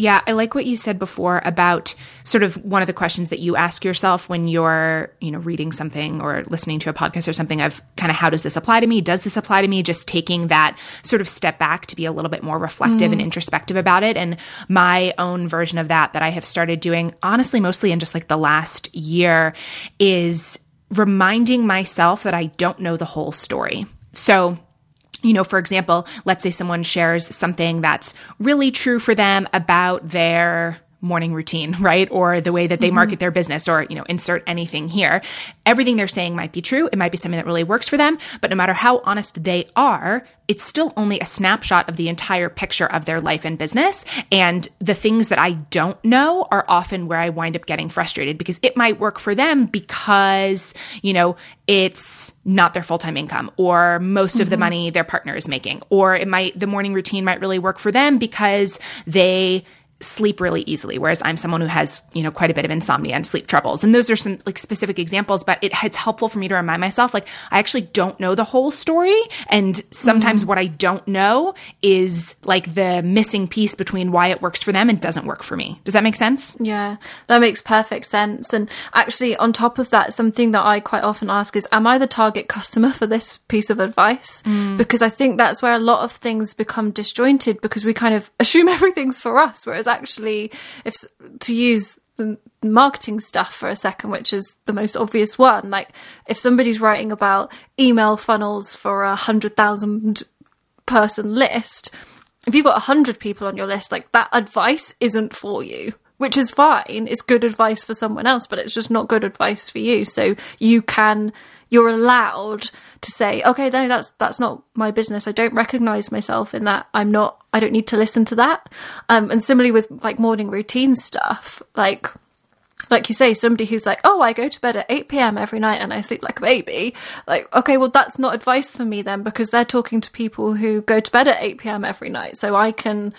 Yeah, I like what you said before about sort of one of the questions that you ask yourself when you're, you know, reading something or listening to a podcast or something of kind of how does this apply to me? Does this apply to me? Just taking that sort of step back to be a little bit more reflective mm. and introspective about it. And my own version of that that I have started doing, honestly, mostly in just like the last year, is reminding myself that I don't know the whole story. So you know, for example, let's say someone shares something that's really true for them about their morning routine, right? Or the way that they mm-hmm. market their business or, you know, insert anything here. Everything they're saying might be true. It might be something that really works for them, but no matter how honest they are, it's still only a snapshot of the entire picture of their life and business. And the things that I don't know are often where I wind up getting frustrated because it might work for them because, you know, it's not their full time income or most mm-hmm. of the mm-hmm. money their partner is making. Or it might, the morning routine might really work for them because they, sleep really easily, whereas I'm someone who has, you know, quite a bit of insomnia and sleep troubles. And those are some like specific examples, but it, it's helpful for me to remind myself, like, I actually don't know the whole story. And sometimes mm. what I don't know is like the missing piece between why it works for them and doesn't work for me. Does that make sense? Yeah, that makes perfect sense. And actually, on top of that, something that I quite often ask is, am I the target customer for this piece of advice? Mm. Because I think that's where a lot of things become disjointed because we kind of assume everything's for us, whereas actually, if to use the marketing stuff for a second, which is the most obvious one, like if somebody's writing about email funnels for a hundred thousand person list, if you've got a hundred people on your list, like that advice isn't for you which is fine. It's good advice for someone else, but it's just not good advice for you. So you can, you're allowed to say, okay, no, that's, that's not my business. I don't recognize myself in that. I'm not, I don't need to listen to that. Um, and similarly with like morning routine stuff, like, like you say, somebody who's like, oh, I go to bed at 8 p.m. every night and I sleep like a baby. Like, okay, well, that's not advice for me then because they're talking to people who go to bed at 8 p.m. every night. So I can,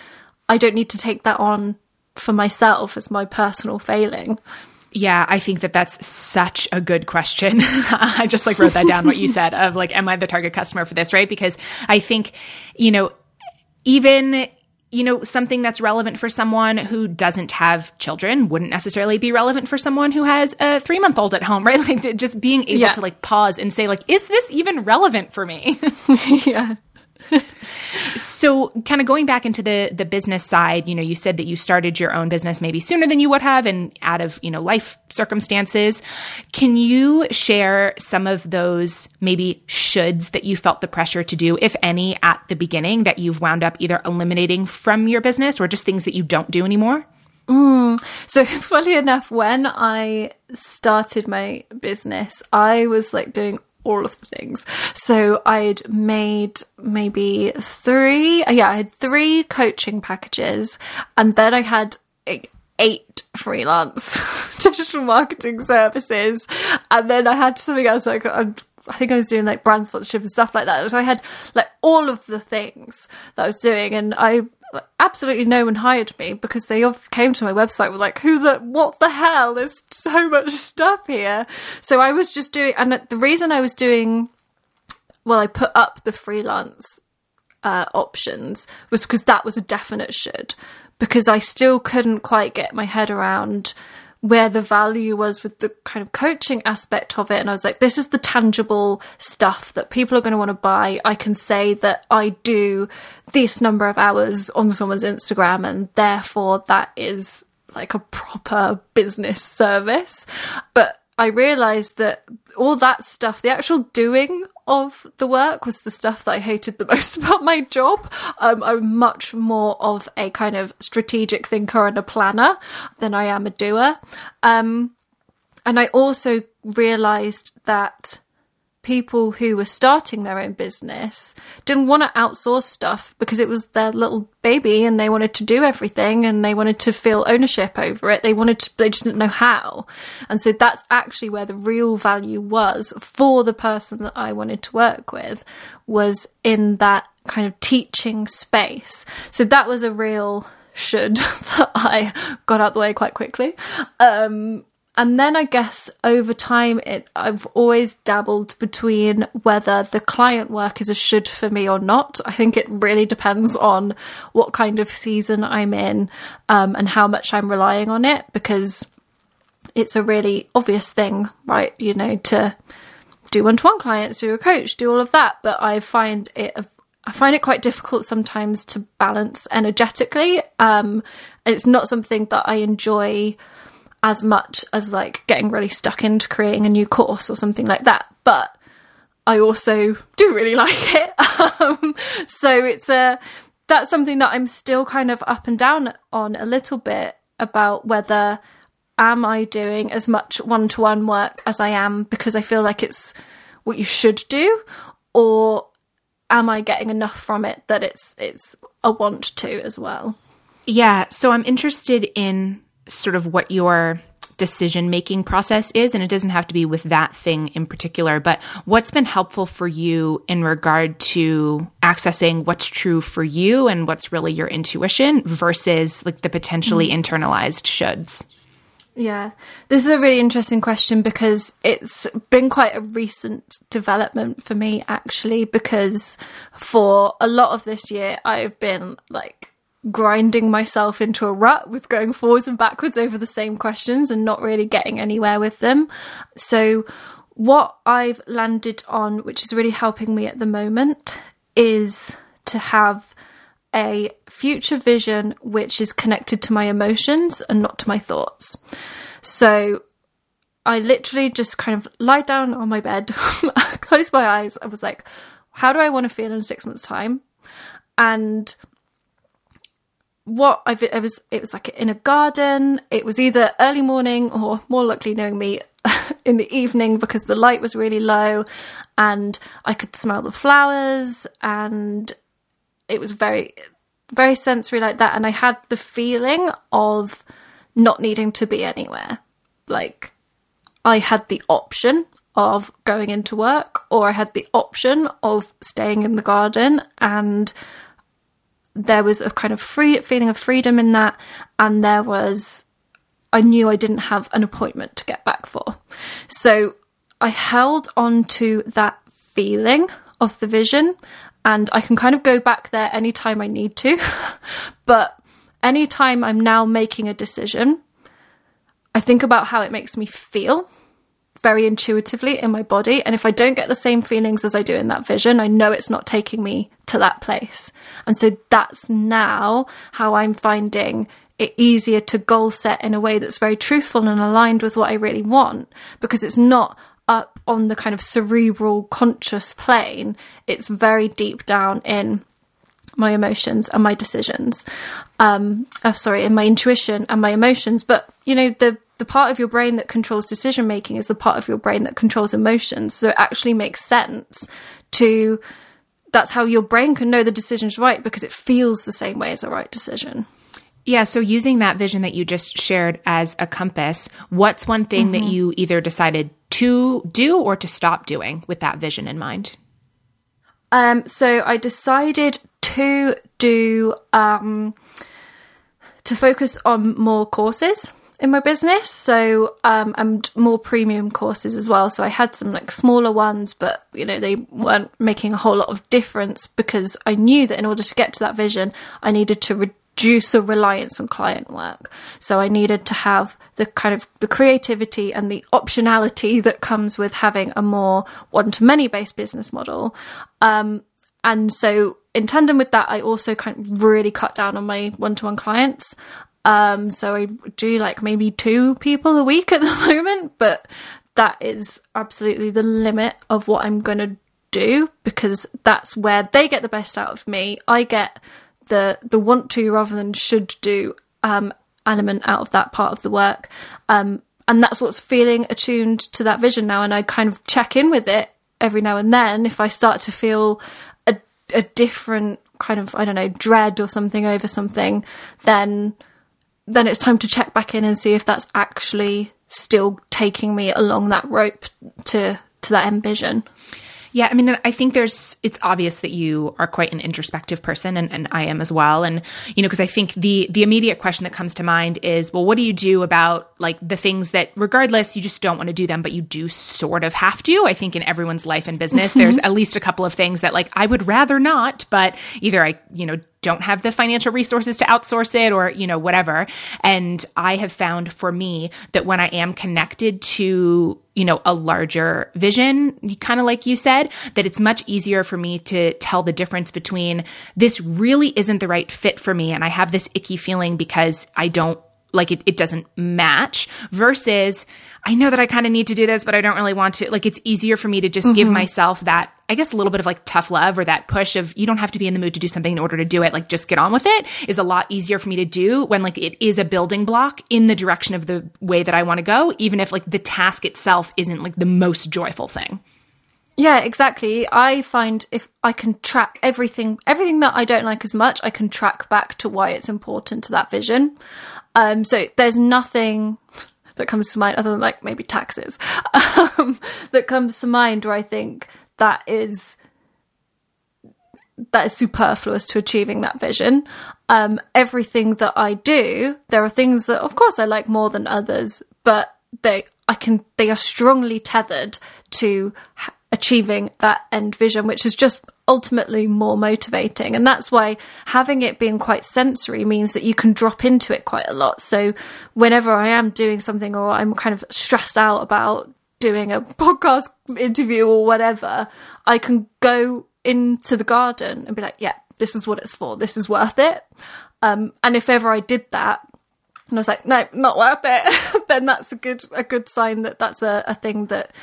I don't need to take that on for myself as my personal failing? Yeah, I think that that's such a good question. I just like wrote that down what you said of like, am I the target customer for this? Right. Because I think, you know, even you know, something that's relevant for someone who doesn't have children wouldn't necessarily be relevant for someone who has a three month old at home, right? Like just being able yeah. to like pause and say, like, is this even relevant for me? yeah so kind of going back into the the business side, you know, you said that you started your own business maybe sooner than you would have and out of, you know, life circumstances. Can you share some of those maybe shoulds that you felt the pressure to do, if any, at the beginning that you've wound up either eliminating from your business or just things that you don't do anymore? Mm. So, funny enough, when I started my business, I was like doing all of the things. So I'd made maybe three, uh, yeah, I had three coaching packages, and then I had eight freelance digital marketing services, and then I had something else like. Um, I think I was doing like brand sponsorship and stuff like that. So I had like all of the things that I was doing, and I absolutely no one hired me because they all came to my website with like who the what the hell? There's so much stuff here. So i was just doing and the reason i was doing well i put up the freelance uh, options was because that was a definite should because i still couldn't quite get my head around where the value was with the kind of coaching aspect of it. And I was like, this is the tangible stuff that people are going to want to buy. I can say that I do this number of hours on someone's Instagram, and therefore that is like a proper business service. But I realized that all that stuff, the actual doing of the work was the stuff that I hated the most about my job. Um, I'm much more of a kind of strategic thinker and a planner than I am a doer. Um, and I also realized that people who were starting their own business didn't want to outsource stuff because it was their little baby and they wanted to do everything and they wanted to feel ownership over it. They wanted to, they just didn't know how. And so that's actually where the real value was for the person that I wanted to work with was in that kind of teaching space. So that was a real should that I got out the way quite quickly. Um, and then I guess over time, it I've always dabbled between whether the client work is a should for me or not. I think it really depends on what kind of season I'm in um, and how much I'm relying on it because it's a really obvious thing, right? You know, to do one-to-one clients, do a coach, do all of that. But I find it I find it quite difficult sometimes to balance energetically. Um, it's not something that I enjoy as much as like getting really stuck into creating a new course or something like that. But I also do really like it. Um, so it's a that's something that I'm still kind of up and down on a little bit about whether am I doing as much one-to-one work as I am because I feel like it's what you should do or am I getting enough from it that it's it's a want to as well. Yeah, so I'm interested in sort of what your decision making process is. And it doesn't have to be with that thing in particular, but what's been helpful for you in regard to accessing what's true for you and what's really your intuition versus like the potentially mm-hmm. internalized shoulds? Yeah, this is a really interesting question because it's been quite a recent development for me, actually, because for a lot of this year, I've been like grinding myself into a rut with going forwards and backwards over the same questions and not really getting anywhere with them. So, what I've landed on, which is really helping me at the moment, is to have a future vision which is connected to my emotions and not to my thoughts. So I literally just kind of lie down on my bed, close my eyes. I was like, how do I want to feel in six months' time? And what it was, it was like in a garden. It was either early morning or more likely knowing me in the evening because the light was really low and I could smell the flowers and it was very very sensory like that and I had the feeling of not needing to be anywhere. Like I had the option of going into work or I had the option of staying in the garden and there was a kind of free feeling of freedom in that and there was I knew I didn't have an appointment to get back for. So I held on to that feeling of the vision and I can kind of go back there anytime I need to. but anytime I'm now making a decision, I think about how it makes me feel very intuitively in my body. And if I don't get the same feelings as I do in that vision, I know it's not taking me to that place. And so that's now how I'm finding it easier to goal set in a way that's very truthful and aligned with what I really want because it's not up on the kind of cerebral conscious plane. It's very deep down in my emotions and my decisions. Um, oh, sorry, in my intuition and my emotions. But you know, the the part of your brain that controls decision making is the part of your brain that controls emotions. So it actually makes sense to. That's how your brain can know the decision's right because it feels the same way as a right decision. Yeah, so using that vision that you just shared as a compass, what's one thing mm-hmm. that you either decided to do or to stop doing with that vision in mind? Um, so I decided to do um, to focus on more courses in my business so um, and more premium courses as well so i had some like smaller ones but you know they weren't making a whole lot of difference because i knew that in order to get to that vision i needed to reduce a reliance on client work. So I needed to have the kind of the creativity and the optionality that comes with having a more one to many based business model. Um, and so in tandem with that, I also kind of really cut down on my one to one clients. Um, so I do like maybe two people a week at the moment, but that is absolutely the limit of what I'm going to do because that's where they get the best out of me. I get the the want to rather than should do um, element out of that part of the work. Um, and that's what's feeling attuned to that vision now. And I kind of check in with it every now and then if I start to feel a, a different kind of I don't know dread or something over something, then then it's time to check back in and see if that's actually still taking me along that rope to to that vision. Yeah, I mean, I think there's, it's obvious that you are quite an introspective person and, and I am as well. And, you know, because I think the, the immediate question that comes to mind is, well, what do you do about like the things that regardless, you just don't want to do them, but you do sort of have to? I think in everyone's life and business, there's mm-hmm. at least a couple of things that like I would rather not, but either I, you know, don't have the financial resources to outsource it or, you know, whatever. And I have found for me that when I am connected to, you know, a larger vision, kind of like you said, that it's much easier for me to tell the difference between this really isn't the right fit for me. And I have this icky feeling because I don't like it, it doesn't match versus I know that I kind of need to do this, but I don't really want to. Like, it's easier for me to just mm-hmm. give myself that, I guess, a little bit of like tough love or that push of you don't have to be in the mood to do something in order to do it. Like, just get on with it is a lot easier for me to do when like it is a building block in the direction of the way that I want to go, even if like the task itself isn't like the most joyful thing. Yeah, exactly. I find if I can track everything, everything that I don't like as much, I can track back to why it's important to that vision. Um, so there's nothing that comes to mind other than like maybe taxes um, that comes to mind where I think that is that is superfluous to achieving that vision. Um, everything that I do, there are things that, of course, I like more than others, but they I can they are strongly tethered to achieving that end vision, which is just ultimately more motivating. And that's why having it being quite sensory means that you can drop into it quite a lot. So whenever I am doing something or I'm kind of stressed out about doing a podcast interview or whatever, I can go into the garden and be like, yeah, this is what it's for. This is worth it. Um, and if ever I did that, and I was like, no, not worth it, then that's a good a good sign that that's a, a thing that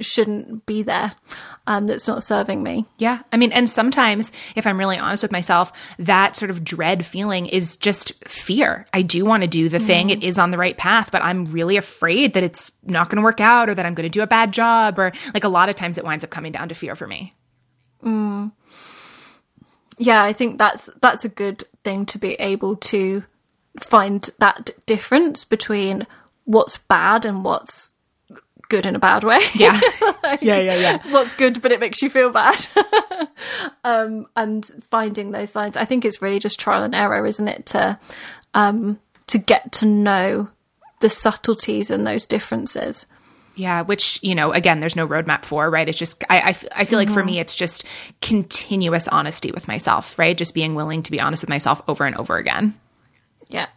shouldn't be there um, that's not serving me. Yeah. I mean, and sometimes, if I'm really honest with myself, that sort of dread feeling is just fear. I do want to do the mm. thing, it is on the right path, but I'm really afraid that it's not going to work out or that I'm going to do a bad job. Or like a lot of times it winds up coming down to fear for me. Mm. Yeah, I think that's that's a good thing to be able to find that difference between what's bad and what's good in a bad way. Yeah. like, yeah, yeah, yeah. What's good, but it makes you feel bad. um, and finding those lines. I think it's really just trial and error, isn't it? To, um, to get to know the subtleties and those differences. Yeah, which, you know, again, there's no roadmap for, right? It's just, I, I, I feel mm-hmm. like for mm-hmm. me, it's just continuous honesty with myself, right? Just being willing to be honest with myself over and over again. Yeah.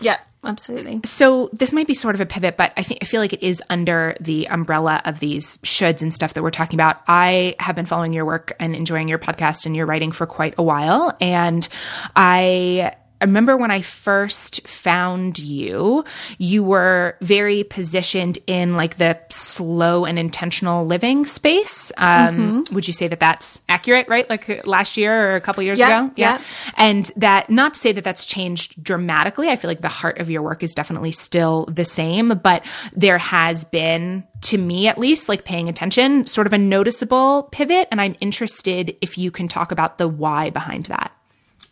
Yeah absolutely. So this might be sort of a pivot, but I think I feel like it is under the umbrella of these shoulds and stuff that we're talking about. I have been following your work and enjoying your podcast and your writing for quite a while, and I I remember when I first found you, you were very positioned in like the slow and intentional living space. Um, mm-hmm. Would you say that that's accurate, right? Like last year or a couple years yeah, ago? Yeah. And that, not to say that that's changed dramatically. I feel like the heart of your work is definitely still the same, but there has been to me at least, like paying attention, sort of a noticeable pivot. And I'm interested if you can talk about the why behind that.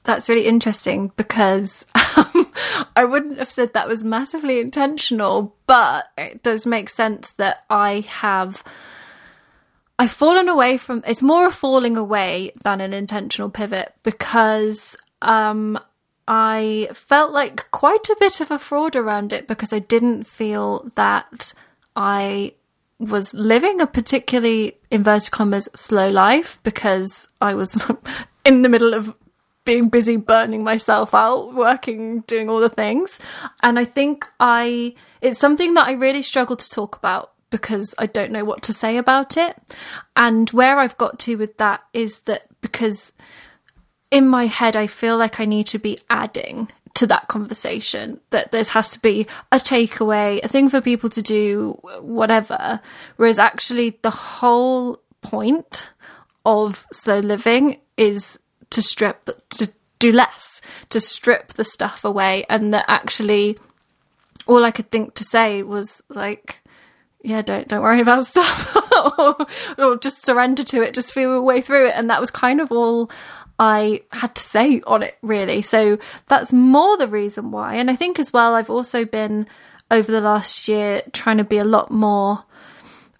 That's really interesting because um, I wouldn't have said that was massively intentional, but it does make sense that I have. I've fallen away from. It's more a falling away than an intentional pivot because um, I felt like quite a bit of a fraud around it because I didn't feel that I was living a particularly inverted commas slow life because I was in the middle of being busy burning myself out, working, doing all the things. And I think I, it's something that I really struggle to talk about because I don't know what to say about it. And where I've got to with that is that because in my head, I feel like I need to be adding to that conversation that there has to be a takeaway, a thing for people to do, whatever. Whereas actually, the whole point of slow living is to strip to do less to strip the stuff away and that actually all i could think to say was like yeah don't don't worry about stuff or, or just surrender to it just feel your way through it and that was kind of all I had to say on it, really. So that's more the reason why. And I think as well, I've also been over the last year trying to be a lot more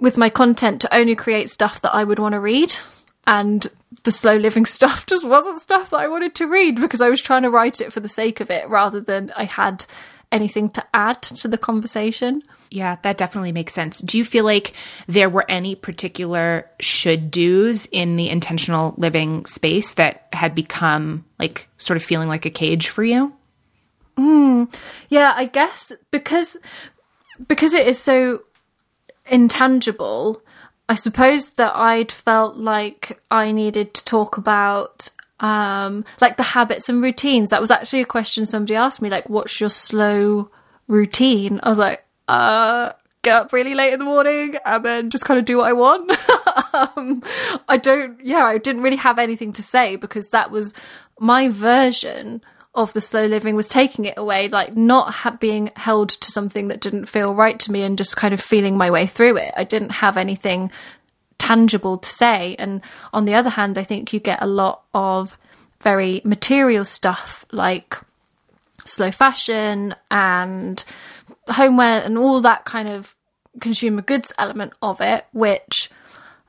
with my content to only create stuff that I would want to read and the slow living stuff just wasn't stuff that I wanted to read because I was trying to write it for the sake of it rather than I had anything to add to the conversation. Yeah, that definitely makes sense. Do you feel like there were any particular should do's in the intentional living space that had become like sort of feeling like a cage for you? Mm, yeah, I guess because because it is so intangible I suppose that I'd felt like I needed to talk about um, like the habits and routines. That was actually a question somebody asked me, like, what's your slow routine? I was like, uh, get up really late in the morning and then just kind of do what I want. um, I don't, yeah, I didn't really have anything to say because that was my version of the slow living was taking it away, like not ha- being held to something that didn't feel right to me and just kind of feeling my way through it. I didn't have anything tangible to say. And on the other hand, I think you get a lot of very material stuff like slow fashion and homeware and all that kind of consumer goods element of it, which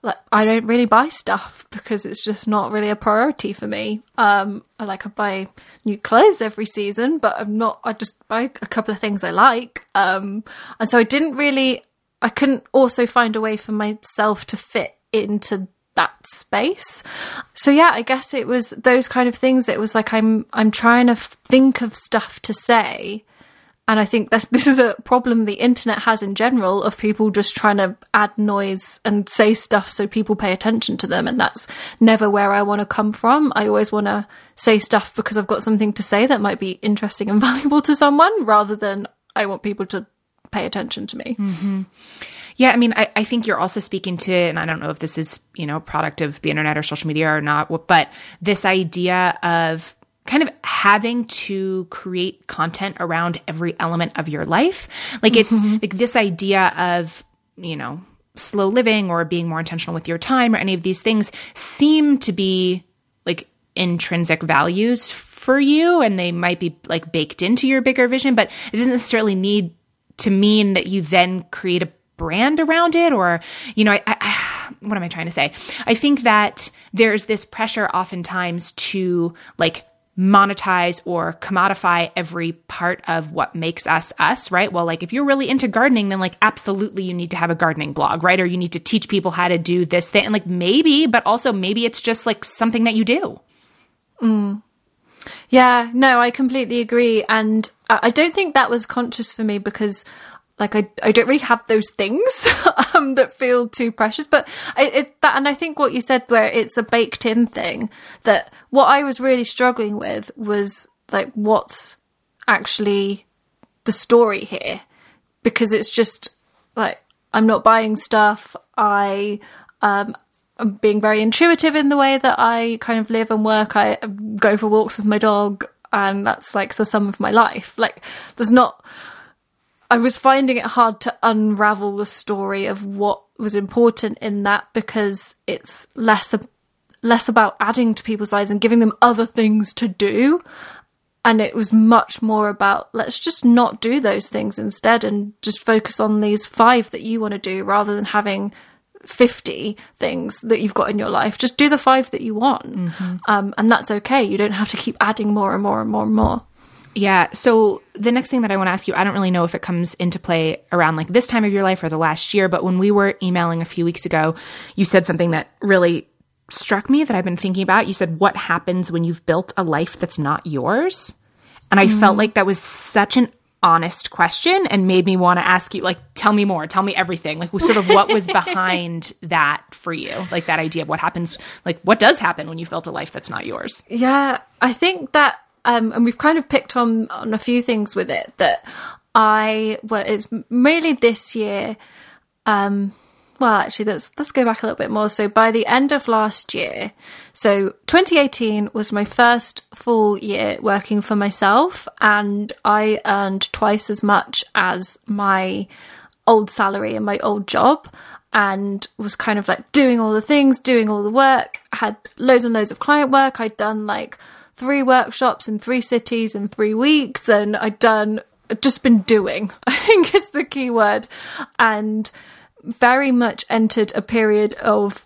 like I don't really buy stuff because it's just not really a priority for me. Um, I like I buy new clothes every season, but I'm not. I just buy a couple of things I like, um, and so I didn't really. I couldn't also find a way for myself to fit into that space. So yeah, I guess it was those kind of things. It was like I'm I'm trying to think of stuff to say and I think that's, this is a problem the internet has in general of people just trying to add noise and say stuff so people pay attention to them. And that's never where I want to come from. I always want to say stuff because I've got something to say that might be interesting and valuable to someone rather than I want people to pay attention to me. Mm-hmm. Yeah, I mean, I, I think you're also speaking to, and I don't know if this is, you know, a product of the internet or social media or not, but this idea of kind of having to create content around every element of your life. Like it's mm-hmm. like this idea of, you know, slow living or being more intentional with your time or any of these things seem to be like intrinsic values for you and they might be like baked into your bigger vision, but it doesn't necessarily need to mean that you then create a brand around it or you know I, I, what am i trying to say i think that there's this pressure oftentimes to like monetize or commodify every part of what makes us us, right? Well, like if you're really into gardening, then like absolutely you need to have a gardening blog, right? Or you need to teach people how to do this thing. And like maybe, but also maybe it's just like something that you do. Mm. Yeah, no, I completely agree. And I don't think that was conscious for me because like I, I don't really have those things um, that feel too precious but I, it, that and i think what you said where it's a baked in thing that what i was really struggling with was like what's actually the story here because it's just like i'm not buying stuff. I um i'm being very intuitive in the way that i kind of live and work. I go for walks with my dog and that's like the sum of my life. Like there's not I was finding it hard to unravel the story of what was important in that because it's less less about adding to people's lives and giving them other things to do. And it was much more about let's just not do those things instead and just focus on these five that you want to do rather than having 50 things that you've got in your life. Just do the five that you want. Mm-hmm. um, and that's okay. You don't have to keep adding more and more and more and more yeah. So the next thing that I want to ask you, I don't really know if it comes into play around like this time of your life or the last year, but when we were emailing a few weeks ago, you said something that really struck me that I've been thinking about. You said, What happens when you've built a life that's not yours? And I mm. felt like that was such an honest question and made me want to ask you, like, tell me more, tell me everything. Like, sort of what was behind that for you? Like, that idea of what happens, like, what does happen when you've built a life that's not yours? Yeah. I think that um, and we've kind of picked on on a few things with it that I well, it's mainly this year. Um, well, actually, let's let's go back a little bit more. So by the end of last year, so 2018 was my first full year working for myself, and I earned twice as much as my old salary in my old job and was kind of like doing all the things, doing all the work, had loads and loads of client work. I'd done like three workshops in three cities in three weeks, and I'd done just been doing, I think is the key word, and very much entered a period of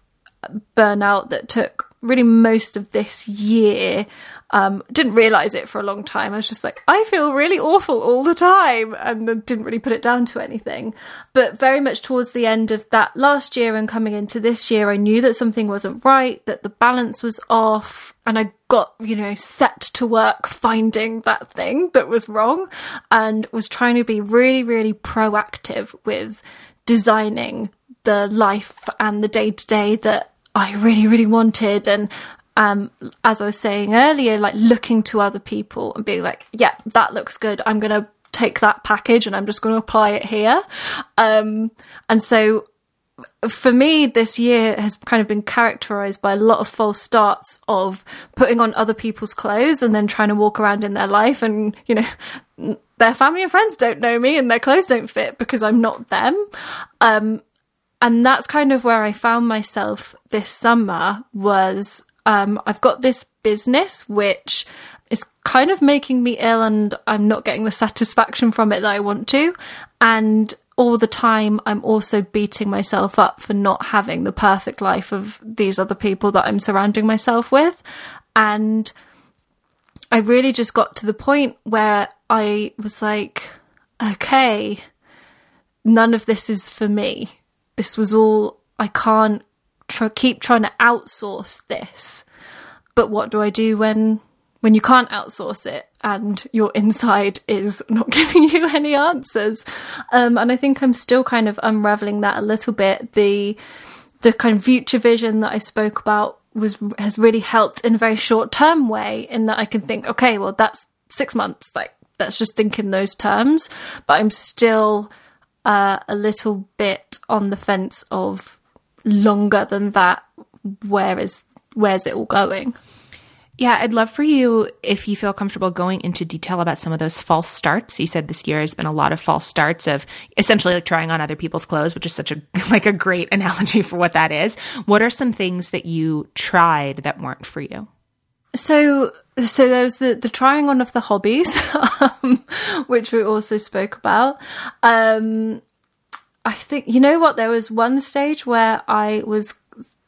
burnout that took really most of this year um, didn't realize it for a long time. I was just like, I feel really awful all the time, and didn't really put it down to anything. But very much towards the end of that last year and coming into this year, I knew that something wasn't right, that the balance was off, and I got, you know, set to work finding that thing that was wrong and was trying to be really, really proactive with designing the life and the day to day that I really, really wanted. And um, as I was saying earlier, like looking to other people and being like, yeah, that looks good. I'm going to take that package and I'm just going to apply it here. Um, and so for me, this year has kind of been characterized by a lot of false starts of putting on other people's clothes and then trying to walk around in their life and, you know, their family and friends don't know me and their clothes don't fit because I'm not them. Um, and that's kind of where I found myself this summer was um, I've got this business which is kind of making me ill and I'm not getting the satisfaction from it that I want to. And all the time, I'm also beating myself up for not having the perfect life of these other people that I'm surrounding myself with. And I really just got to the point where I was like, okay, none of this is for me. This was all, I can't try, keep trying to outsource this. But what do I do when when you can't outsource it and your inside is not giving you any answers. Um, and I think I'm still kind of unraveling that a little bit. The the kind of future vision that I spoke about was has really helped in a very short term way in that I can think, okay, well that's six months, like let's just think in those terms. But I'm still uh, a little bit on the fence of longer than that. Where is where's it all going? Yeah, I'd love for you if you feel comfortable going into detail about some of those false starts. You said this year has been a lot of false starts of essentially like trying on other people's clothes, which is such a like a great analogy for what that is. What are some things that you tried that weren't for you? So, so there's the the trying on of the hobbies, um, which we also spoke about. Um, I think you know what there was one stage where I was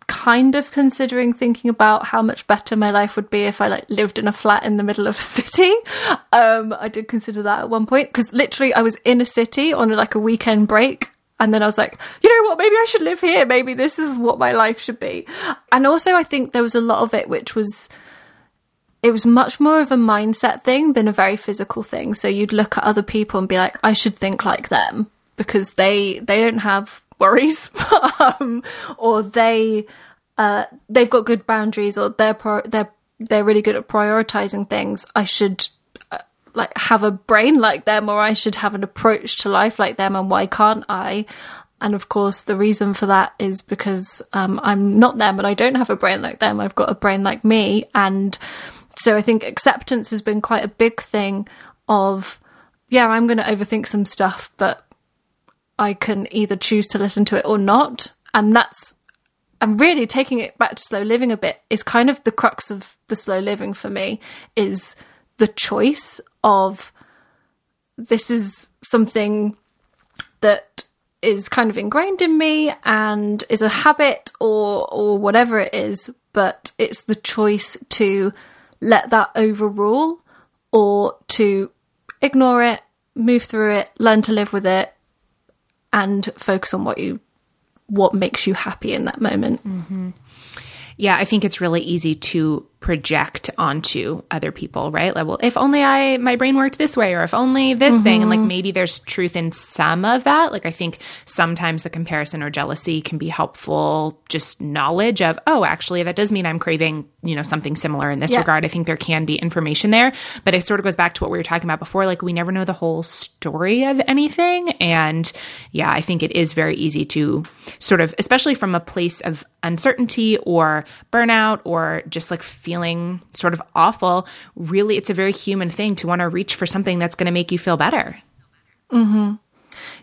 kind of considering thinking about how much better my life would be if I like lived in a flat in the middle of a city. Um, I did consider that at one point because literally I was in a city on like a weekend break. And then I was like, you know what? Maybe I should live here. Maybe this is what my life should be. And also, I think there was a lot of it which was, it was much more of a mindset thing than a very physical thing. So you'd look at other people and be like, I should think like them because they they don't have worries, um, or they uh, they've got good boundaries, or they're pro- they're they're really good at prioritizing things. I should uh, like have a brain like them, or I should have an approach to life like them, and why can't I? And of course, the reason for that is because um, I'm not them, and I don't have a brain like them. I've got a brain like me, and so I think acceptance has been quite a big thing. Of yeah, I'm going to overthink some stuff, but I can either choose to listen to it or not. And that's, and really taking it back to slow living a bit is kind of the crux of the slow living for me is the choice of this is something that is kind of ingrained in me and is a habit or or whatever it is but it's the choice to let that overrule or to ignore it move through it learn to live with it and focus on what you what makes you happy in that moment. Mm-hmm. Yeah, I think it's really easy to project onto other people, right? Like, well, if only I my brain worked this way, or if only this mm-hmm. thing, and like maybe there's truth in some of that. Like I think sometimes the comparison or jealousy can be helpful, just knowledge of, oh, actually that does mean I'm craving, you know, something similar in this yeah. regard. I think there can be information there, but it sort of goes back to what we were talking about before. Like we never know the whole story of anything, and yeah, I think it is very easy to sort of, especially from a place of uncertainty or burnout or just like feeling sort of awful, really, it's a very human thing to want to reach for something that's going to make you feel better. Hmm.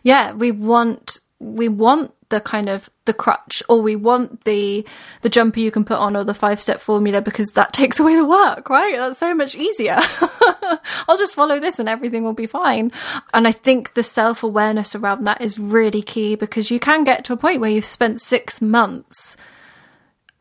Yeah, we want we want the kind of the crutch or we want the the jumper you can put on or the five step formula because that takes away the work right that's so much easier i'll just follow this and everything will be fine and i think the self awareness around that is really key because you can get to a point where you've spent 6 months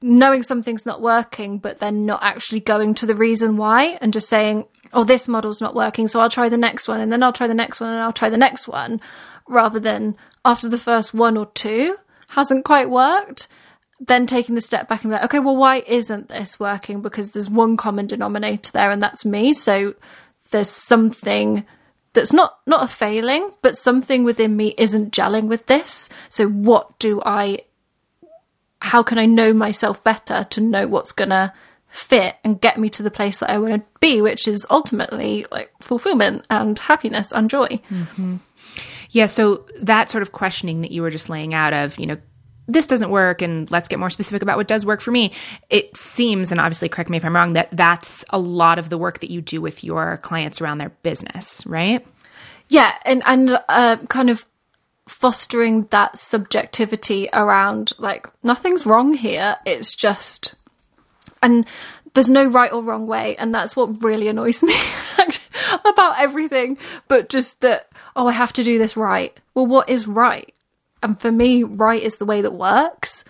knowing something's not working, but then not actually going to the reason why and just saying, oh, this model's not working, so I'll try the next one, and then I'll try the next one, and I'll try the next one, rather than after the first one or two hasn't quite worked, then taking the step back and be like, okay, well, why isn't this working? Because there's one common denominator there, and that's me. So there's something that's not not a failing, but something within me isn't gelling with this. So what do I how can I know myself better to know what's gonna fit and get me to the place that I want to be, which is ultimately like fulfillment and happiness and joy. Mm-hmm. Yeah. So that sort of questioning that you were just laying out of, you know, this doesn't work and let's get more specific about what does work for me. It seems, and obviously correct me if I'm wrong, that that's a lot of the work that you do with your clients around their business, right? Yeah. And, and, uh, kind of fostering that subjectivity around like nothing's wrong here. It's just and there's no right or wrong way and that's what really annoys me about everything but just that oh i have to do this right well what is right and for me right is the way that works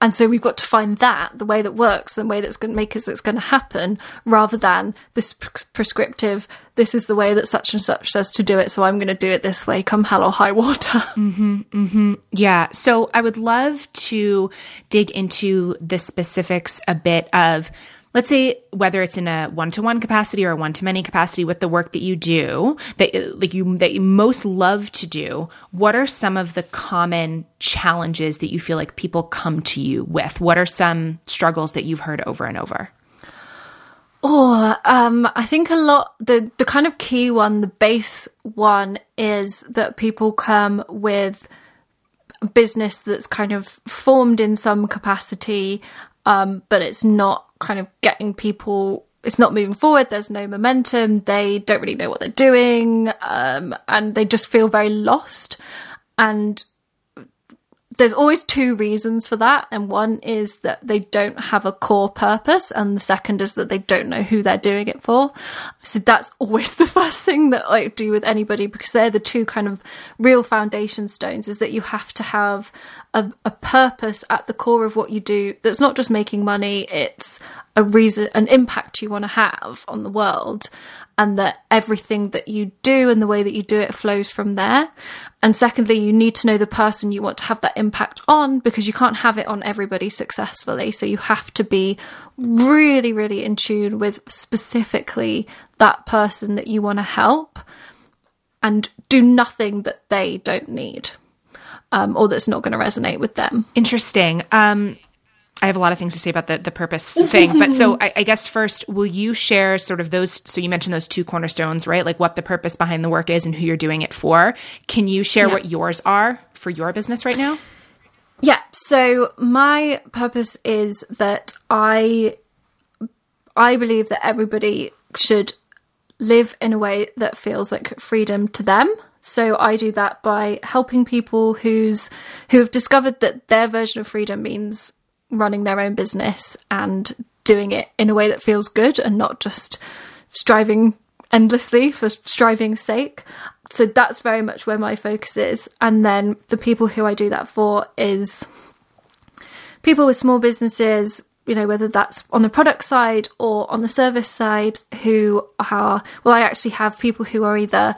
and so we've got to find that the way that works and the way that's going to make us it's going to happen rather than this prescriptive this is the way that such and such says to do it so i'm going to do it this way come hell or high water mm-hmm, mm-hmm. yeah so i would love to dig into the specifics a bit of let's say whether it's in a one-to-one capacity or a one-to-many capacity with the work that you do that like you that you most love to do what are some of the common challenges that you feel like people come to you with? What are some struggles that you've heard over and over? Oh, um, I think a lot the the kind of key one, the base one, is that people come with a business that's kind of formed in some capacity, um, but it's not kind of getting people it's not moving forward there's no momentum they don't really know what they're doing um, and they just feel very lost. And there's always two reasons for that and one is that they don't have a core purpose and the second is that they don't know who they're doing it for. So that's always the first thing that i do with anybody because they're the two kind of real foundation stones is that you have to have a, a purpose at the core of what you do that's not just making money it's a reason an impact you want to have on the world and that everything that you do and the way that you do it flows from there. And secondly, you need to know the person you want to have that impact on because you can't have it on everybody successfully. So you have to be really, really in tune with specifically that person that you want to help and do nothing that they don't need. Um, or that's not going to resonate with them. Interesting. Um, I have a lot of things to say about the, the purpose thing. But so I, I, guess first, will you share sort of those? So you mentioned those two cornerstones, right? Like what the purpose behind the work is and who you're doing it for. Can you share yeah. what yours are for your business right now? Yeah. So my purpose is that I, I believe that everybody should live in a way that feels like freedom to them. So I do that by helping people who's who have discovered that their version of freedom means running their own business and doing it in a way that feels good and not just striving endlessly for striving's sake. So that's very much where my focus is. And then the people who I do that for is people with small businesses, you know, whether that's on the product side or on the service side, who are, well, I actually have people who are either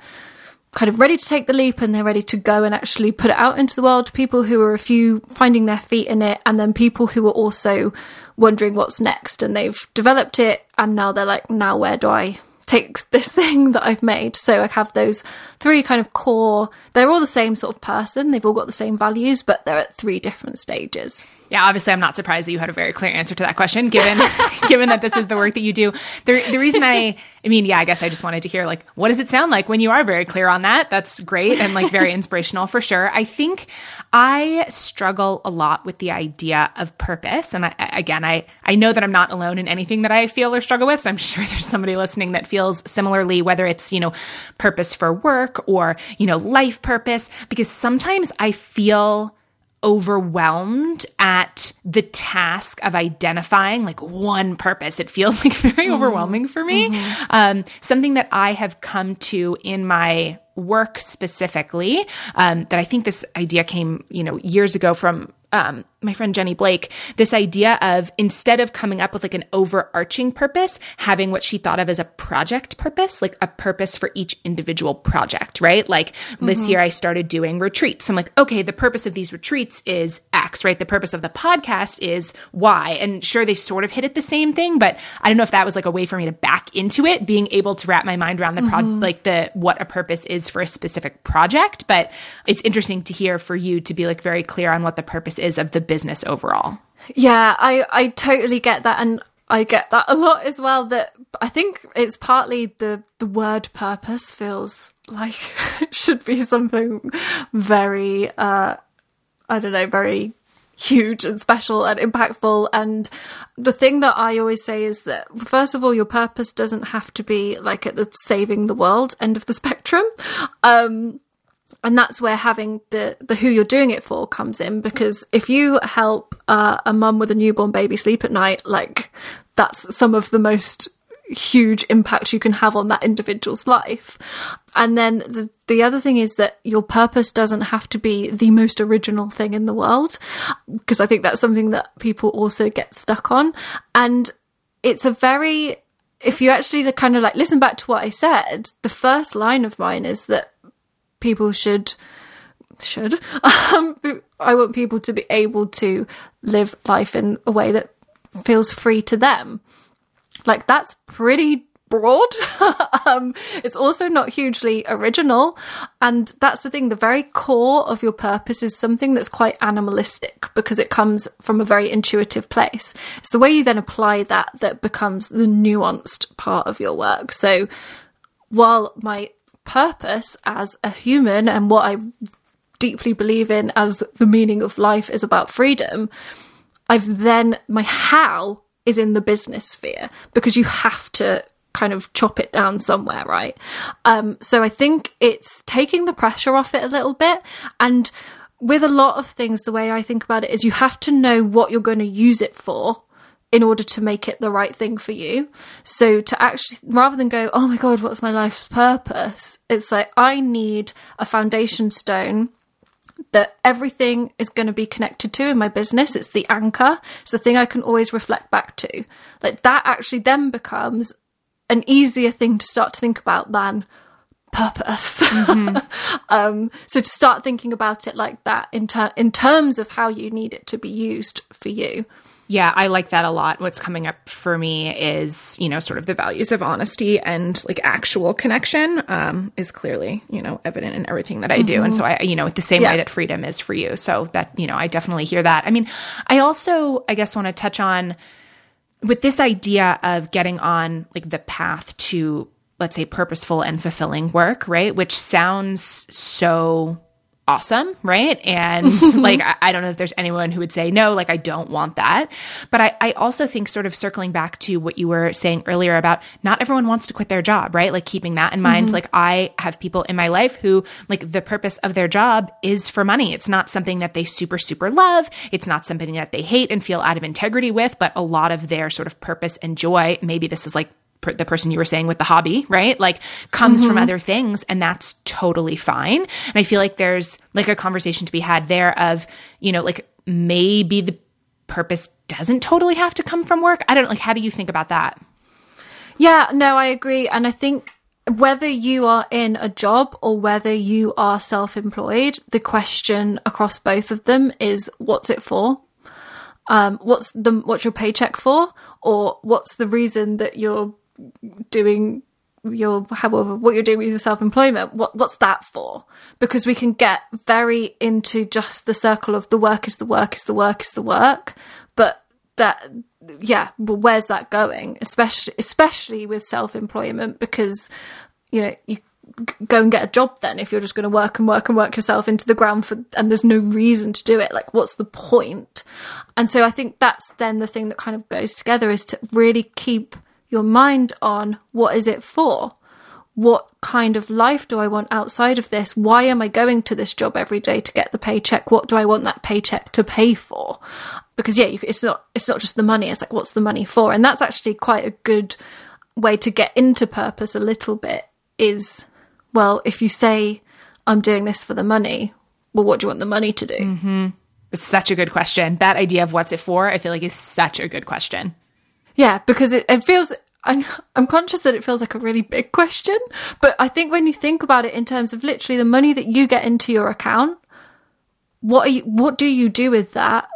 kind of ready to take the leap and they're ready to go and actually put it out into the world. People who are a few finding their feet in it, and then people who are also wondering what's next and they've developed it and now they're like, now where do I take this thing that I've made? So I have those three kind of core, they're all the same sort of person, they've all got the same values, but they're at three different stages. Yeah, obviously, I'm not surprised that you had a very clear answer to that question, given given that this is the work that you do. The the reason I, I mean, yeah, I guess I just wanted to hear like, what does it sound like when you are very clear on that? That's great and like very inspirational for sure. I think I struggle a lot with the idea of purpose, and I, again, I I know that I'm not alone in anything that I feel or struggle with. So I'm sure there's somebody listening that feels similarly, whether it's you know purpose for work or you know life purpose, because sometimes I feel overwhelmed at the task of identifying like one purpose. It feels like very mm-hmm. overwhelming for me. Mm-hmm. Um, something that I have come to in my work specifically um, that I think this idea came, you know, years ago from um, my friend Jenny Blake, this idea of instead of coming up with like an overarching purpose, having what she thought of as a project purpose, like a purpose for each individual project, right? Like mm-hmm. this year I started doing retreats. So I'm like, okay, the purpose of these retreats is X, right? The purpose of the podcast is Y. And sure, they sort of hit at the same thing, but I don't know if that was like a way for me to back into it, being able to wrap my mind around the pro- mm-hmm. like the what a purpose is for a specific project. But it's interesting to hear for you to be like very clear on what the purpose is of the business overall. Yeah, I I totally get that and I get that a lot as well that I think it's partly the the word purpose feels like it should be something very uh I don't know, very huge and special and impactful. And the thing that I always say is that, first of all, your purpose doesn't have to be like at the saving the world end of the spectrum. Um, and that's where having the the who you're doing it for comes in because if you help uh, a mum with a newborn baby sleep at night like that's some of the most huge impact you can have on that individual's life. And then the the other thing is that your purpose doesn't have to be the most original thing in the world because i think that's something that people also get stuck on. And it's a very if you actually kind of like listen back to what i said the first line of mine is that people should should um, I want people to be able to live life in a way that feels free to them. Like that's pretty broad. um, it's also not hugely original. And that's the thing. The very core of your purpose is something that's quite animalistic because it comes from a very intuitive place. It's the way you then apply that that becomes the nuanced part of your work. So while my purpose as a human and what I deeply believe in as the meaning of life is about freedom, I've then, my how is in the business sphere because you have to kind of chop it down somewhere, right? Um, so I think it's taking the pressure off it a little bit. And with a lot of things, the way I think about it is you have to know what you're going to use it for in order to make it the right thing for you. So to actually, rather than go, oh my God, what's my life's purpose? It's like, I need a foundation stone that everything is going to be connected to in my business. It's the anchor. It's the thing I can always reflect back to. Like that actually then becomes an easier thing to start to think about than purpose. Mm-hmm. um, so to start thinking about it like that in ter- in terms of how you need it to be used for you. Yeah, I like that a lot. What's coming up for me is, you know, sort of the values of honesty and like actual connection um, is clearly, you know, evident in everything that I do. Mm-hmm. And so I, you know, the same yeah. way that freedom is for you. So that, you know, I definitely hear that. I mean, I also, I guess, want to touch on with this idea of getting on like the path to, let's say, purposeful and fulfilling work, right? Which sounds so awesome, right? And like, I, I, don't know if there's anyone who would say, no, like, I don't want that. But I, I also think, sort of circling back to what you were saying earlier about not everyone wants to quit their job, right? Like, keeping that in mind. Mm-hmm. Like, I have people in my life who, like, the purpose of their job is for money. It's not something that they super, super love. It's not something that they hate and feel out of integrity with, but a lot of their sort of purpose and joy, maybe this is like per- the person you were saying with the hobby, right? Like comes mm-hmm. from other things and that's totally fine. And I feel like there's like a conversation to be had there of, you know, like maybe the purpose doesn't totally have to come from work. I don't like how do you think about that? Yeah, no, I agree and I think whether you are in a job or whether you are self-employed, the question across both of them is what's it for? Um, what's the what's your paycheck for, or what's the reason that you're doing your however what you're doing with your self-employment what what's that for? Because we can get very into just the circle of the work is the work is the work is the work. But that yeah well where's that going? Especially especially with self-employment because you know you go and get a job then if you're just going to work and work and work yourself into the ground for and there's no reason to do it. Like what's the point? And so i think that's then the thing that kind of goes together is to really keep your mind on what is it for? What kind of life do I want outside of this? Why am I going to this job every day to get the paycheck? What do I want that paycheck to pay for? Because yeah, it's not it's not just the money. It's like what's the money for? And that's actually quite a good way to get into purpose a little bit. Is well, if you say I'm doing this for the money, well, what do you want the money to do? Mm-hmm. It's such a good question. That idea of what's it for, I feel like is such a good question. Yeah, because it, it feels I'm, I'm conscious that it feels like a really big question, but I think when you think about it in terms of literally the money that you get into your account, what you, what do you do with that,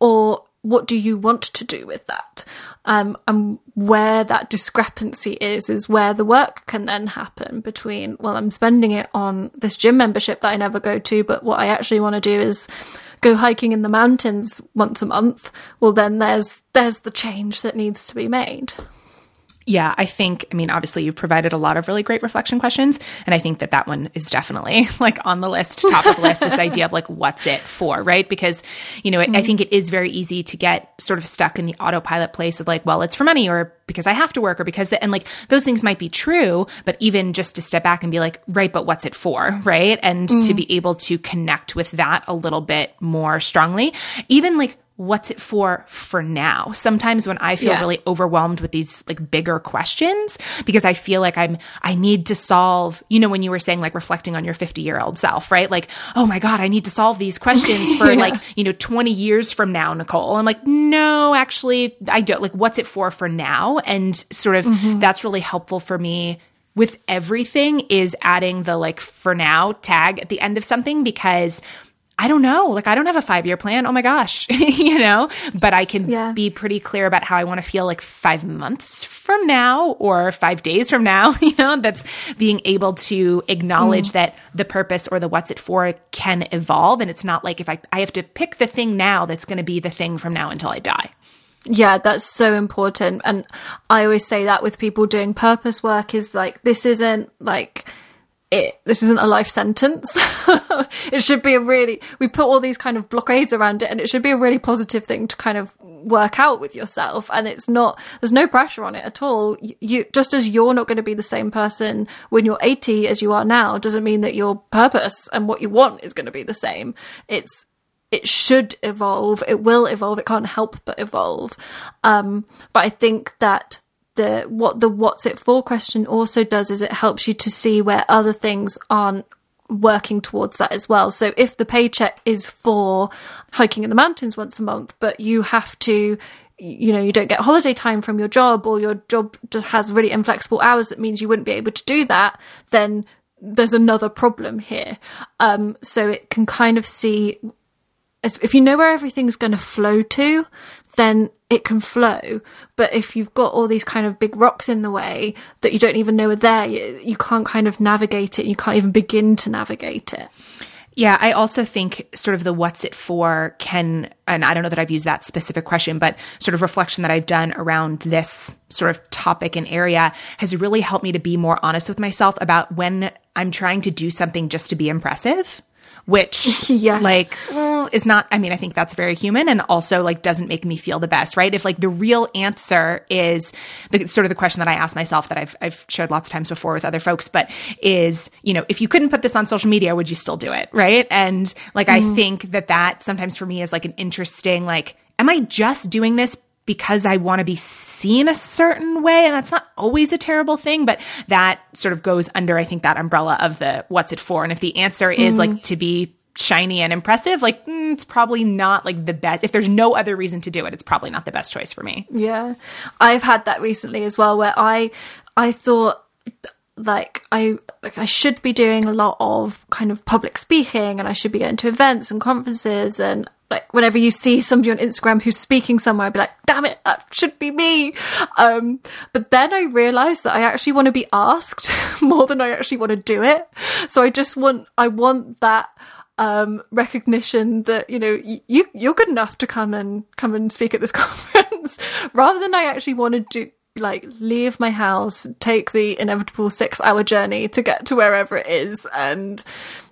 or what do you want to do with that? Um, and where that discrepancy is, is where the work can then happen between, well, I'm spending it on this gym membership that I never go to, but what I actually want to do is go hiking in the mountains once a month. Well, then there's, there's the change that needs to be made. Yeah, I think, I mean, obviously you've provided a lot of really great reflection questions. And I think that that one is definitely like on the list, top of the list, this idea of like, what's it for, right? Because, you know, mm-hmm. I think it is very easy to get sort of stuck in the autopilot place of like, well, it's for money or because I have to work or because, the, and like those things might be true, but even just to step back and be like, right, but what's it for, right? And mm-hmm. to be able to connect with that a little bit more strongly, even like what's it for for now sometimes when i feel yeah. really overwhelmed with these like bigger questions because i feel like i'm i need to solve you know when you were saying like reflecting on your 50 year old self right like oh my god i need to solve these questions for yeah. like you know 20 years from now nicole i'm like no actually i don't like what's it for for now and sort of mm-hmm. that's really helpful for me with everything is adding the like for now tag at the end of something because I don't know. Like, I don't have a five year plan. Oh my gosh, you know, but I can yeah. be pretty clear about how I want to feel like five months from now or five days from now, you know, that's being able to acknowledge mm. that the purpose or the what's it for can evolve. And it's not like if I, I have to pick the thing now that's going to be the thing from now until I die. Yeah, that's so important. And I always say that with people doing purpose work is like, this isn't like, it, this isn't a life sentence. it should be a really, we put all these kind of blockades around it and it should be a really positive thing to kind of work out with yourself. And it's not, there's no pressure on it at all. You, just as you're not going to be the same person when you're 80 as you are now, doesn't mean that your purpose and what you want is going to be the same. It's, it should evolve. It will evolve. It can't help but evolve. Um, but I think that the what the what's it for question also does is it helps you to see where other things aren't working towards that as well. So if the paycheck is for hiking in the mountains once a month, but you have to you know you don't get holiday time from your job or your job just has really inflexible hours that means you wouldn't be able to do that then there's another problem here um, so it can kind of see if you know where everything's going to flow to then it can flow. But if you've got all these kind of big rocks in the way that you don't even know are there, you, you can't kind of navigate it. You can't even begin to navigate it. Yeah, I also think sort of the what's it for can, and I don't know that I've used that specific question, but sort of reflection that I've done around this sort of topic and area has really helped me to be more honest with myself about when I'm trying to do something just to be impressive which yes. like well, is not i mean i think that's very human and also like doesn't make me feel the best right if like the real answer is the sort of the question that i ask myself that i've i've shared lots of times before with other folks but is you know if you couldn't put this on social media would you still do it right and like mm-hmm. i think that that sometimes for me is like an interesting like am i just doing this because I want to be seen a certain way. And that's not always a terrible thing, but that sort of goes under, I think, that umbrella of the what's it for. And if the answer is mm-hmm. like to be shiny and impressive, like mm, it's probably not like the best. If there's no other reason to do it, it's probably not the best choice for me. Yeah. I've had that recently as well where I, I thought, like I like I should be doing a lot of kind of public speaking and I should be going to events and conferences and like whenever you see somebody on Instagram who's speaking somewhere, I'd be like, damn it, that should be me. Um, but then I realized that I actually want to be asked more than I actually want to do it. So I just want, I want that, um, recognition that, you know, you, you're good enough to come and come and speak at this conference rather than I actually want to do, like leave my house, take the inevitable six hour journey to get to wherever it is and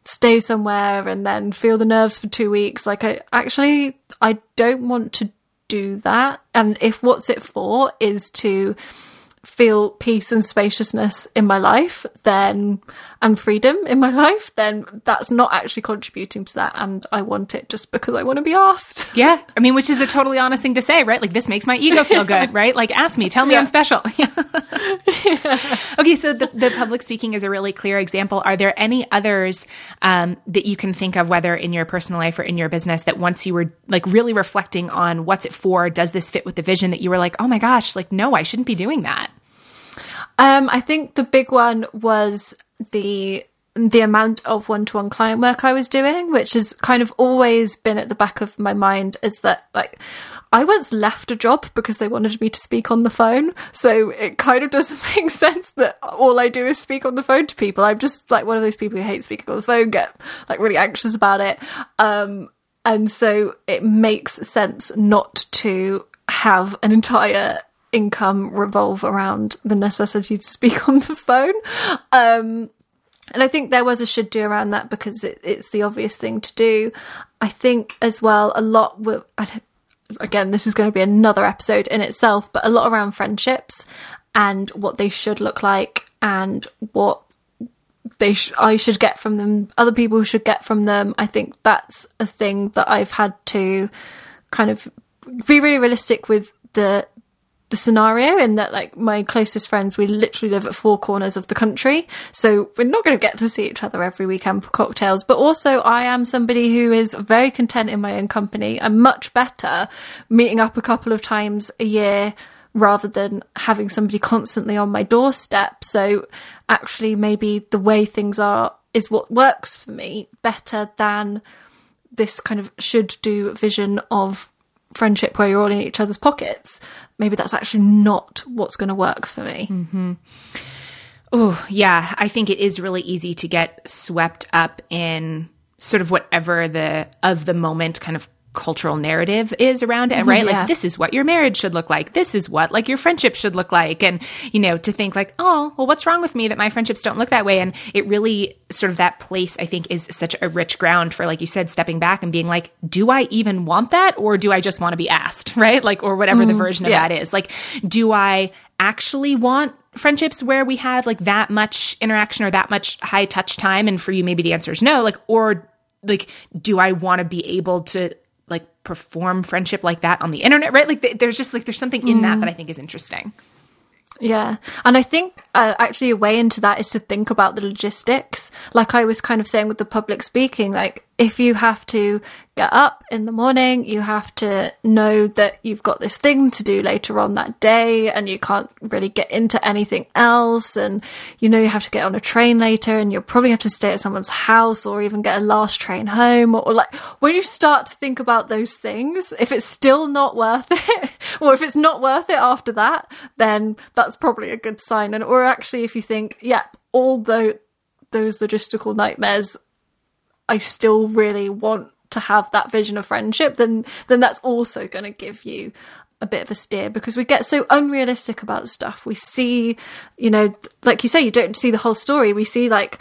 stay somewhere and then feel the nerves for two weeks. Like I actually, I don't want to do that. And if what's it for is to feel peace and spaciousness in my life, then and freedom in my life, then that's not actually contributing to that. And I want it just because I want to be asked. Yeah. I mean, which is a totally honest thing to say, right? Like, this makes my ego feel good, right? Like, ask me, tell me yeah. I'm special. yeah. Okay. So the, the public speaking is a really clear example. Are there any others um, that you can think of, whether in your personal life or in your business, that once you were like really reflecting on what's it for, does this fit with the vision that you were like, oh my gosh, like, no, I shouldn't be doing that? Um, I think the big one was the the amount of one-to-one client work I was doing, which has kind of always been at the back of my mind, is that like I once left a job because they wanted me to speak on the phone. So it kind of doesn't make sense that all I do is speak on the phone to people. I'm just like one of those people who hate speaking on the phone, get like really anxious about it. Um, and so it makes sense not to have an entire income revolve around the necessity to speak on the phone. Um, and I think there was a should do around that because it, it's the obvious thing to do. I think as well, a lot will, again, this is going to be another episode in itself, but a lot around friendships and what they should look like and what they sh- I should get from them, other people should get from them. I think that's a thing that I've had to kind of be really realistic with the the scenario in that like my closest friends we literally live at four corners of the country. So we're not going to get to see each other every weekend for cocktails. But also i am somebody who is very content in my own company. I'm much better meeting up a couple of times a year rather than having somebody constantly on my doorstep. So actually maybe the way things are is what works for me better than this kind of should do vision of friendship where you're all in each other's pockets, maybe that's actually not what's going to work for me. Mm-hmm. Oh, yeah. I think it is really easy to get swept up in sort of whatever the of the moment kind of cultural narrative is around it, mm-hmm, right? Yeah. Like this is what your marriage should look like. This is what like your friendship should look like. And, you know, to think like, oh, well, what's wrong with me that my friendships don't look that way? And it really sort of that place, I think, is such a rich ground for, like you said, stepping back and being like, do I even want that? Or do I just want to be asked? Right. Like, or whatever mm, the version of yeah. that is. Like, do I actually want friendships where we have like that much interaction or that much high touch time? And for you, maybe the answer is no. Like, or like, do I want to be able to like perform friendship like that on the internet, right? Like there's just like there's something in mm. that that I think is interesting. Yeah. And I think uh, actually a way into that is to think about the logistics. Like I was kind of saying with the public speaking, like if you have to get up in the morning, you have to know that you've got this thing to do later on that day and you can't really get into anything else. And you know, you have to get on a train later and you'll probably have to stay at someone's house or even get a last train home. Or, or like when you start to think about those things, if it's still not worth it, or if it's not worth it after that, then that's probably a good sign. And or actually, if you think, yep, yeah, although those logistical nightmares I still really want to have that vision of friendship, then then that's also going to give you a bit of a steer because we get so unrealistic about stuff. We see, you know, like you say, you don't see the whole story. We see like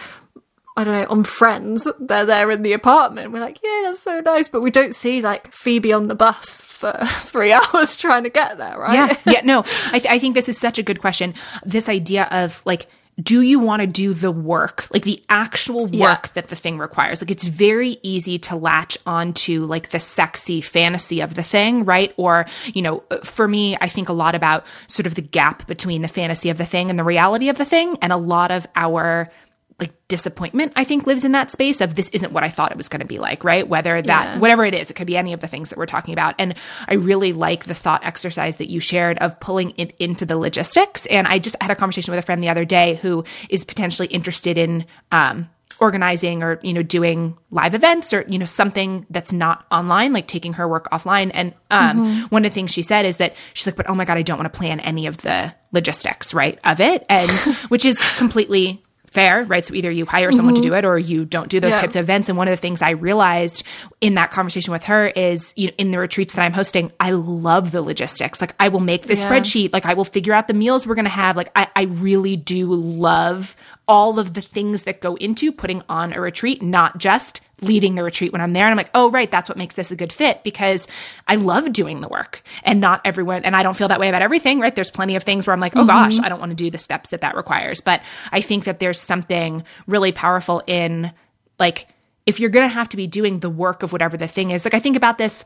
I don't know, on Friends, they're there in the apartment. We're like, yeah, that's so nice. But we don't see like Phoebe on the bus for three hours trying to get there, right? Yeah. Yeah. No, I, th- I think this is such a good question. This idea of like, do you want to do the work, like the actual work yeah. that the thing requires? Like it's very easy to latch onto like the sexy fantasy of the thing, right? Or, you know, for me, I think a lot about sort of the gap between the fantasy of the thing and the reality of the thing. And a lot of our like disappointment i think lives in that space of this isn't what i thought it was going to be like right? Whether that yeah. whatever it is it could be any of the things that we're talking about. And i really like the thought exercise that you shared of pulling it into the logistics. And i just had a conversation with a friend the other day who is potentially interested in um, organizing or you know doing live events or you know something that's not online like taking her work offline. And um, mm-hmm. one of the things she said is that she's like but oh my god i don't want to plan any of the logistics right of it. And which is completely fair, right? So either you hire someone mm-hmm. to do it or you don't do those yeah. types of events. And one of the things I realized in that conversation with her is, you know, in the retreats that I'm hosting, I love the logistics. Like I will make the yeah. spreadsheet, like I will figure out the meals we're going to have. Like I, I really do love all of the things that go into putting on a retreat, not just leading the retreat when I'm there. And I'm like, oh, right, that's what makes this a good fit because I love doing the work and not everyone, and I don't feel that way about everything, right? There's plenty of things where I'm like, oh mm-hmm. gosh, I don't want to do the steps that that requires. But I think that there's something really powerful in like, if you're going to have to be doing the work of whatever the thing is, like I think about this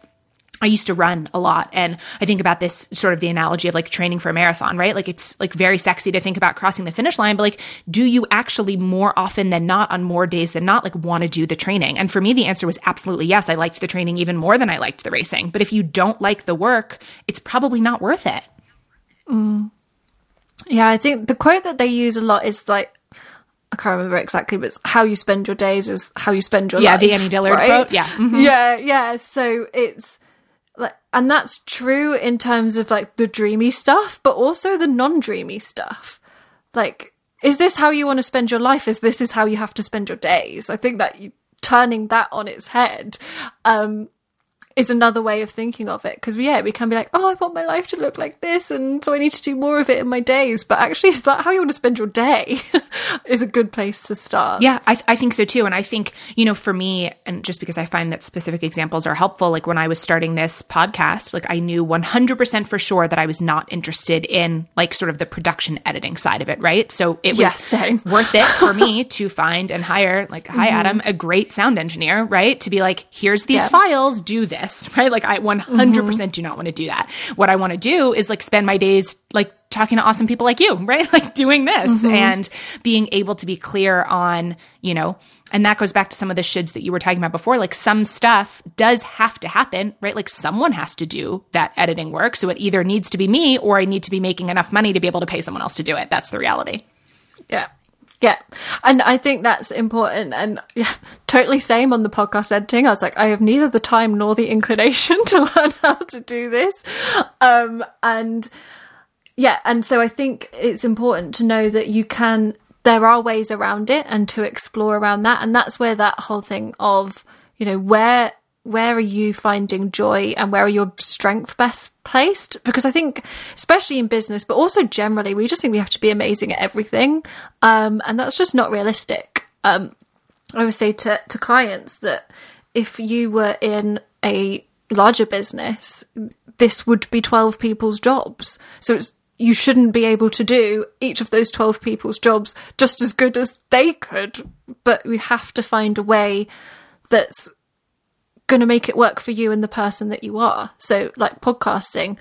I used to run a lot and I think about this sort of the analogy of like training for a marathon, right? Like it's like very sexy to think about crossing the finish line, but like do you actually more often than not on more days than not like want to do the training? And for me the answer was absolutely yes. I liked the training even more than I liked the racing. But if you don't like the work, it's probably not worth it. Mm. Yeah, I think the quote that they use a lot is like I can't remember exactly, but how you spend your days is how you spend your yeah, life. Yeah, the Annie Dillard right? quote. Yeah. Mm-hmm. Yeah, yeah. So it's and that's true in terms of like the dreamy stuff but also the non-dreamy stuff. Like is this how you want to spend your life? Is this is how you have to spend your days? I think that you turning that on its head um is another way of thinking of it. Because yeah we can be like oh i want my life to look like this and so i need to do more of it in my days. But actually is that how you want to spend your day? Is a good place to start. Yeah I, I think so too. And i think you know for me and just because i find that specific examples are helpful like when i was starting this podcast like i knew 100% for sure that i was not interested in like sort of the production editing side of it right? So it was yeah, worth it for me to find and hire like hi mm-hmm. adam a great sound engineer right? To be like here's these files do this right? Like I 100% do not want to do that. What I want to do is like spend my days like talking to awesome people like you, right? Like doing this mm-hmm. and being able to be clear on, you know, and that goes back to some of the shoulds that you were talking about before. Like some stuff does have to happen, right? Like someone has to do that editing work. So it either needs to be me or I need to be making enough money to be able to pay someone else to do it. That's the reality. Yeah. Yeah. And I think that's important. And yeah, totally same on the podcast editing. I was like, I have neither the time nor the inclination to learn how to do this. Um, and yeah, and so I think it's important to know that you can, there are ways around it and to explore around that. And that's where that whole thing of, you know, where where are you finding joy and where are your strengths best placed? Because I think, especially in business, but also generally, we just think we have to be amazing at everything. Um, and that's just not realistic. Um, I would say to, to clients that if you were in a larger business, this would be 12 people's jobs. So it's, you shouldn't be able to do each of those 12 people's jobs just as good as they could. But we have to find a way that's going to make it work for you and the person that you are. So, like podcasting,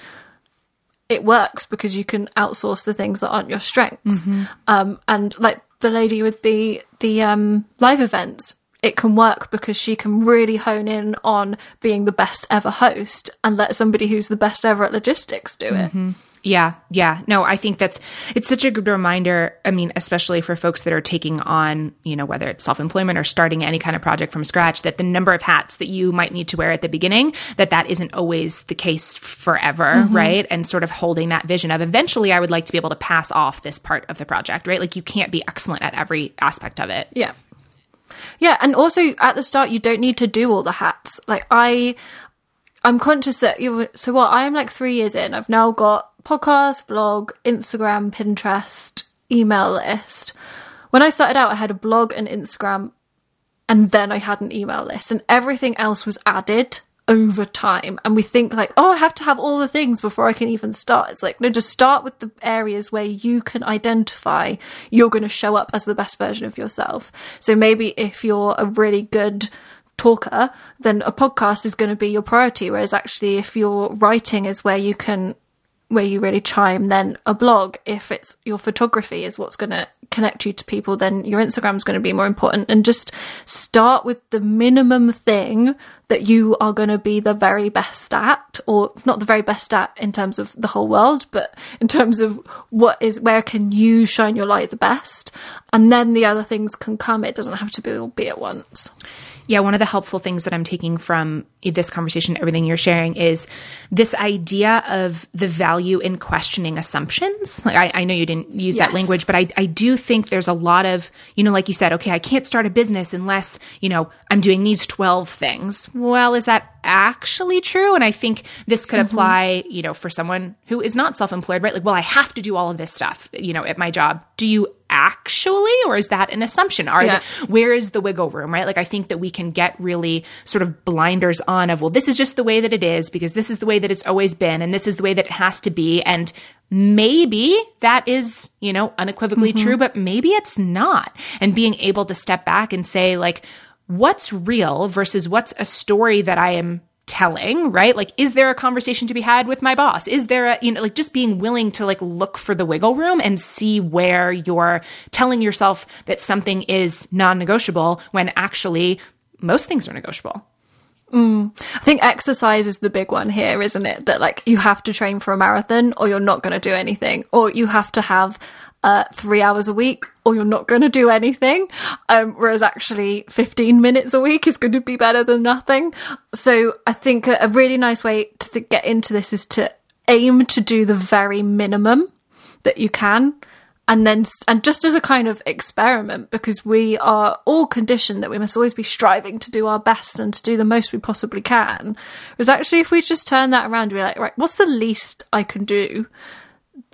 it works because you can outsource the things that aren't your strengths. Mm-hmm. Um, and like the lady with the the um, live events, it can work because she can really hone in on being the best ever host and let somebody who's the best ever at logistics do it. Mm-hmm. Yeah, yeah. No, I think that's it's such a good reminder. I mean, especially for folks that are taking on, you know, whether it's self-employment or starting any kind of project from scratch, that the number of hats that you might need to wear at the beginning, that that isn't always the case forever, mm-hmm. right? And sort of holding that vision of eventually I would like to be able to pass off this part of the project, right? Like you can't be excellent at every aspect of it. Yeah. Yeah, and also at the start you don't need to do all the hats. Like I I'm conscious that you so what I am like 3 years in. I've now got podcast, blog, Instagram, Pinterest, email list. When I started out, I had a blog and Instagram, and then I had an email list, and everything else was added over time. And we think, like, oh, I have to have all the things before I can even start. It's like, no, just start with the areas where you can identify you're going to show up as the best version of yourself. So maybe if you're a really good talker, then a podcast is going to be your priority. Whereas actually, if your writing is where you can where you really chime, then a blog. If it's your photography is what's going to connect you to people, then your Instagram is going to be more important. And just start with the minimum thing that you are going to be the very best at, or not the very best at in terms of the whole world, but in terms of what is, where can you shine your light the best? And then the other things can come. It doesn't have to be, all be at once. Yeah, one of the helpful things that I'm taking from this conversation, everything you're sharing, is this idea of the value in questioning assumptions. Like I, I know you didn't use yes. that language, but I, I do think there's a lot of, you know, like you said, okay, I can't start a business unless, you know, I'm doing these 12 things. Well, is that actually true? And I think this could mm-hmm. apply, you know, for someone who is not self employed, right? Like, well, I have to do all of this stuff, you know, at my job. Do you actually or is that an assumption are yeah. the, where is the wiggle room right like i think that we can get really sort of blinders on of well this is just the way that it is because this is the way that it's always been and this is the way that it has to be and maybe that is you know unequivocally mm-hmm. true but maybe it's not and being able to step back and say like what's real versus what's a story that i am telling, right? Like, is there a conversation to be had with my boss? Is there a, you know, like just being willing to like look for the wiggle room and see where you're telling yourself that something is non negotiable when actually most things are negotiable. Mm. I think exercise is the big one here, isn't it? That like you have to train for a marathon or you're not going to do anything, or you have to have uh, three hours a week or you're not going to do anything. Um, whereas actually 15 minutes a week is going to be better than nothing. So I think a, a really nice way to th- get into this is to aim to do the very minimum that you can. and then and just as a kind of experiment because we are all conditioned that we must always be striving to do our best and to do the most we possibly can was actually if we just turn that around be like right what's the least i can do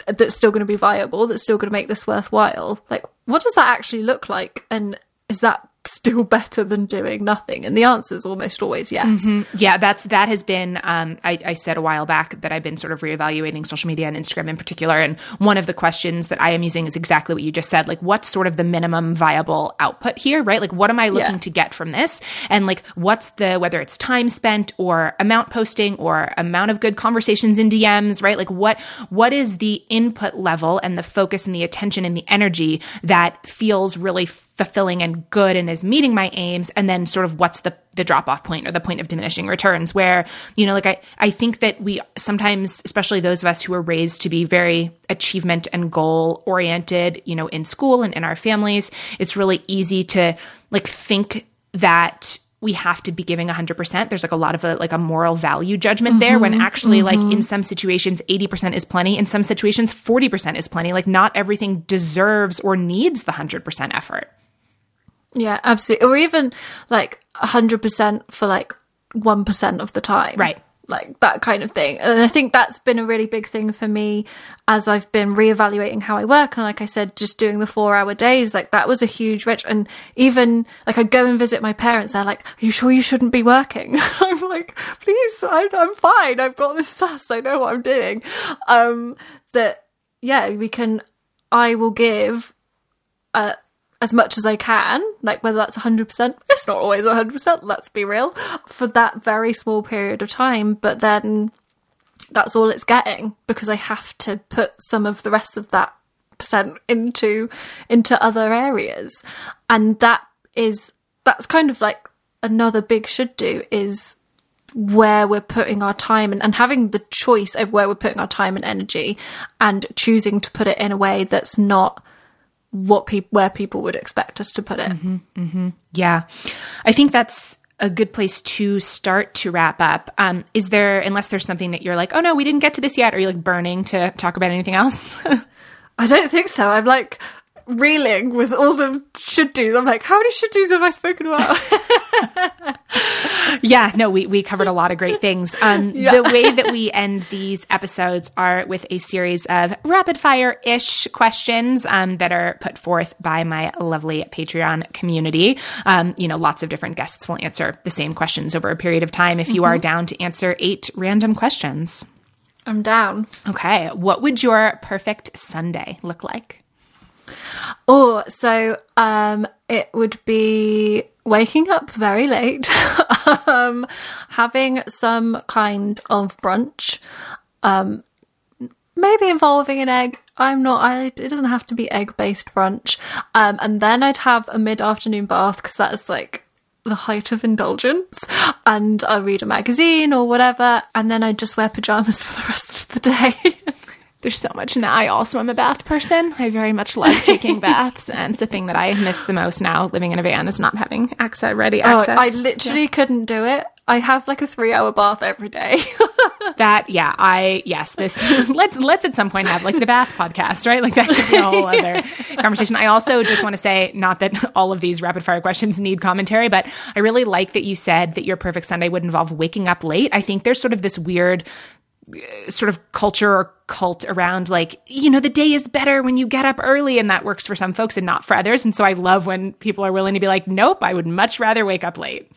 that's still going to be viable that's still going to make this worthwhile? Like what does that actually look like? And is that still better than doing nothing? And the answer is almost always yes. Mm-hmm. Yeah, that's that has been. Um, I, I, said a while back that I've been sort of reevaluating social media and Instagram in particular, and one of the questions that I am using is exactly what you just said. Like, what's sort of the minimum viable output here, right? Like, what am I looking yeah. to get from this, and like, what's the whether it's time spent or amount posting or amount of good conversations in DMs, right? Like, what what is the input level and the focus and the attention and the energy that feels really fulfilling and good and is meeting my aims and then sort of what's the the drop off point or the point of diminishing returns where you know like I I think that we sometimes especially those of us who are raised to be very achievement and goal oriented you know in school and in our families it's really easy to like think that we have to be giving 100% there's like a lot of a, like a moral value judgment mm-hmm, there when mm-hmm. actually mm-hmm. like in some situations 80% is plenty in some situations 40% is plenty like not everything deserves or needs the 100% effort yeah, absolutely. Or even like 100% for like 1% of the time. Right. Like that kind of thing. And I think that's been a really big thing for me as I've been reevaluating how I work. And like I said, just doing the four hour days, like that was a huge rich. And even like I go and visit my parents, they're like, Are you sure you shouldn't be working? I'm like, Please, I, I'm fine. I've got this sus. I know what I'm doing. Um, that, yeah, we can, I will give, uh, as much as I can, like whether that's 100%, it's not always 100%, let's be real, for that very small period of time, but then that's all it's getting because I have to put some of the rest of that percent into into other areas. And that is that's kind of like another big should do is where we're putting our time and, and having the choice of where we're putting our time and energy and choosing to put it in a way that's not what people where people would expect us to put it. Mm-hmm, mm-hmm. Yeah, I think that's a good place to start to wrap up. Um, is there, unless there's something that you're like, oh no, we didn't get to this yet? Are you like burning to talk about anything else? I don't think so. I'm like, reeling with all the should do's. I'm like, how many should do's have I spoken about? yeah, no, we, we covered a lot of great things. Um, yeah. The way that we end these episodes are with a series of rapid fire ish questions um, that are put forth by my lovely Patreon community. Um, you know, lots of different guests will answer the same questions over a period of time if you mm-hmm. are down to answer eight random questions. I'm down. Okay. What would your perfect Sunday look like? Oh, so um, it would be waking up very late, um, having some kind of brunch, um, maybe involving an egg. I'm not. I. It doesn't have to be egg based brunch. Um, and then I'd have a mid afternoon bath because that is like the height of indulgence. And I read a magazine or whatever, and then I just wear pajamas for the rest of the day. there's so much now. I also am a bath person. I very much love taking baths, and the thing that I miss the most now living in a van is not having access ready oh, access. Oh, I literally yeah. couldn't do it. I have like a three hour bath every day. that yeah, I yes, this let's let's at some point have like the bath podcast, right? Like that could be a whole other conversation. I also just want to say, not that all of these rapid fire questions need commentary, but I really like that you said that your perfect Sunday would involve waking up late. I think there's sort of this weird sort of culture or cult around like you know the day is better when you get up early and that works for some folks and not for others. And so i love when people are willing to be like nope i would much rather wake up late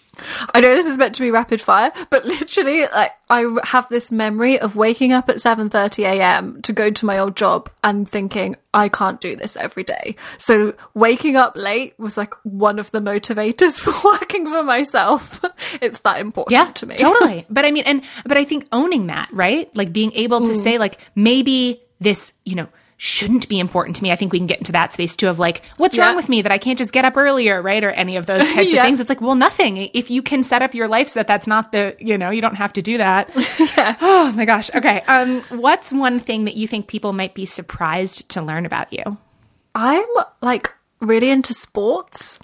I know this is meant to be rapid fire, but literally, like, I have this memory of waking up at 7:30 a.m. to go to my old job and thinking I can't do this every day. So waking up late was like one of the motivators for working for myself. it's that important yeah, to me. totally. But I mean, and but I think owning that, right? Like being able to mm. say, like, maybe this, you know shouldn't be important to me. I think we can get into that space too of like, what's yeah. wrong with me that I can't just get up earlier, right? Or any of those types yeah. of things. It's like, well, nothing. If you can set up your life so that that's not the, you know, you don't have to do that. yeah. Oh my gosh. Okay. Um, what's one thing that you think people might be surprised to learn about you? I'm like really into sports.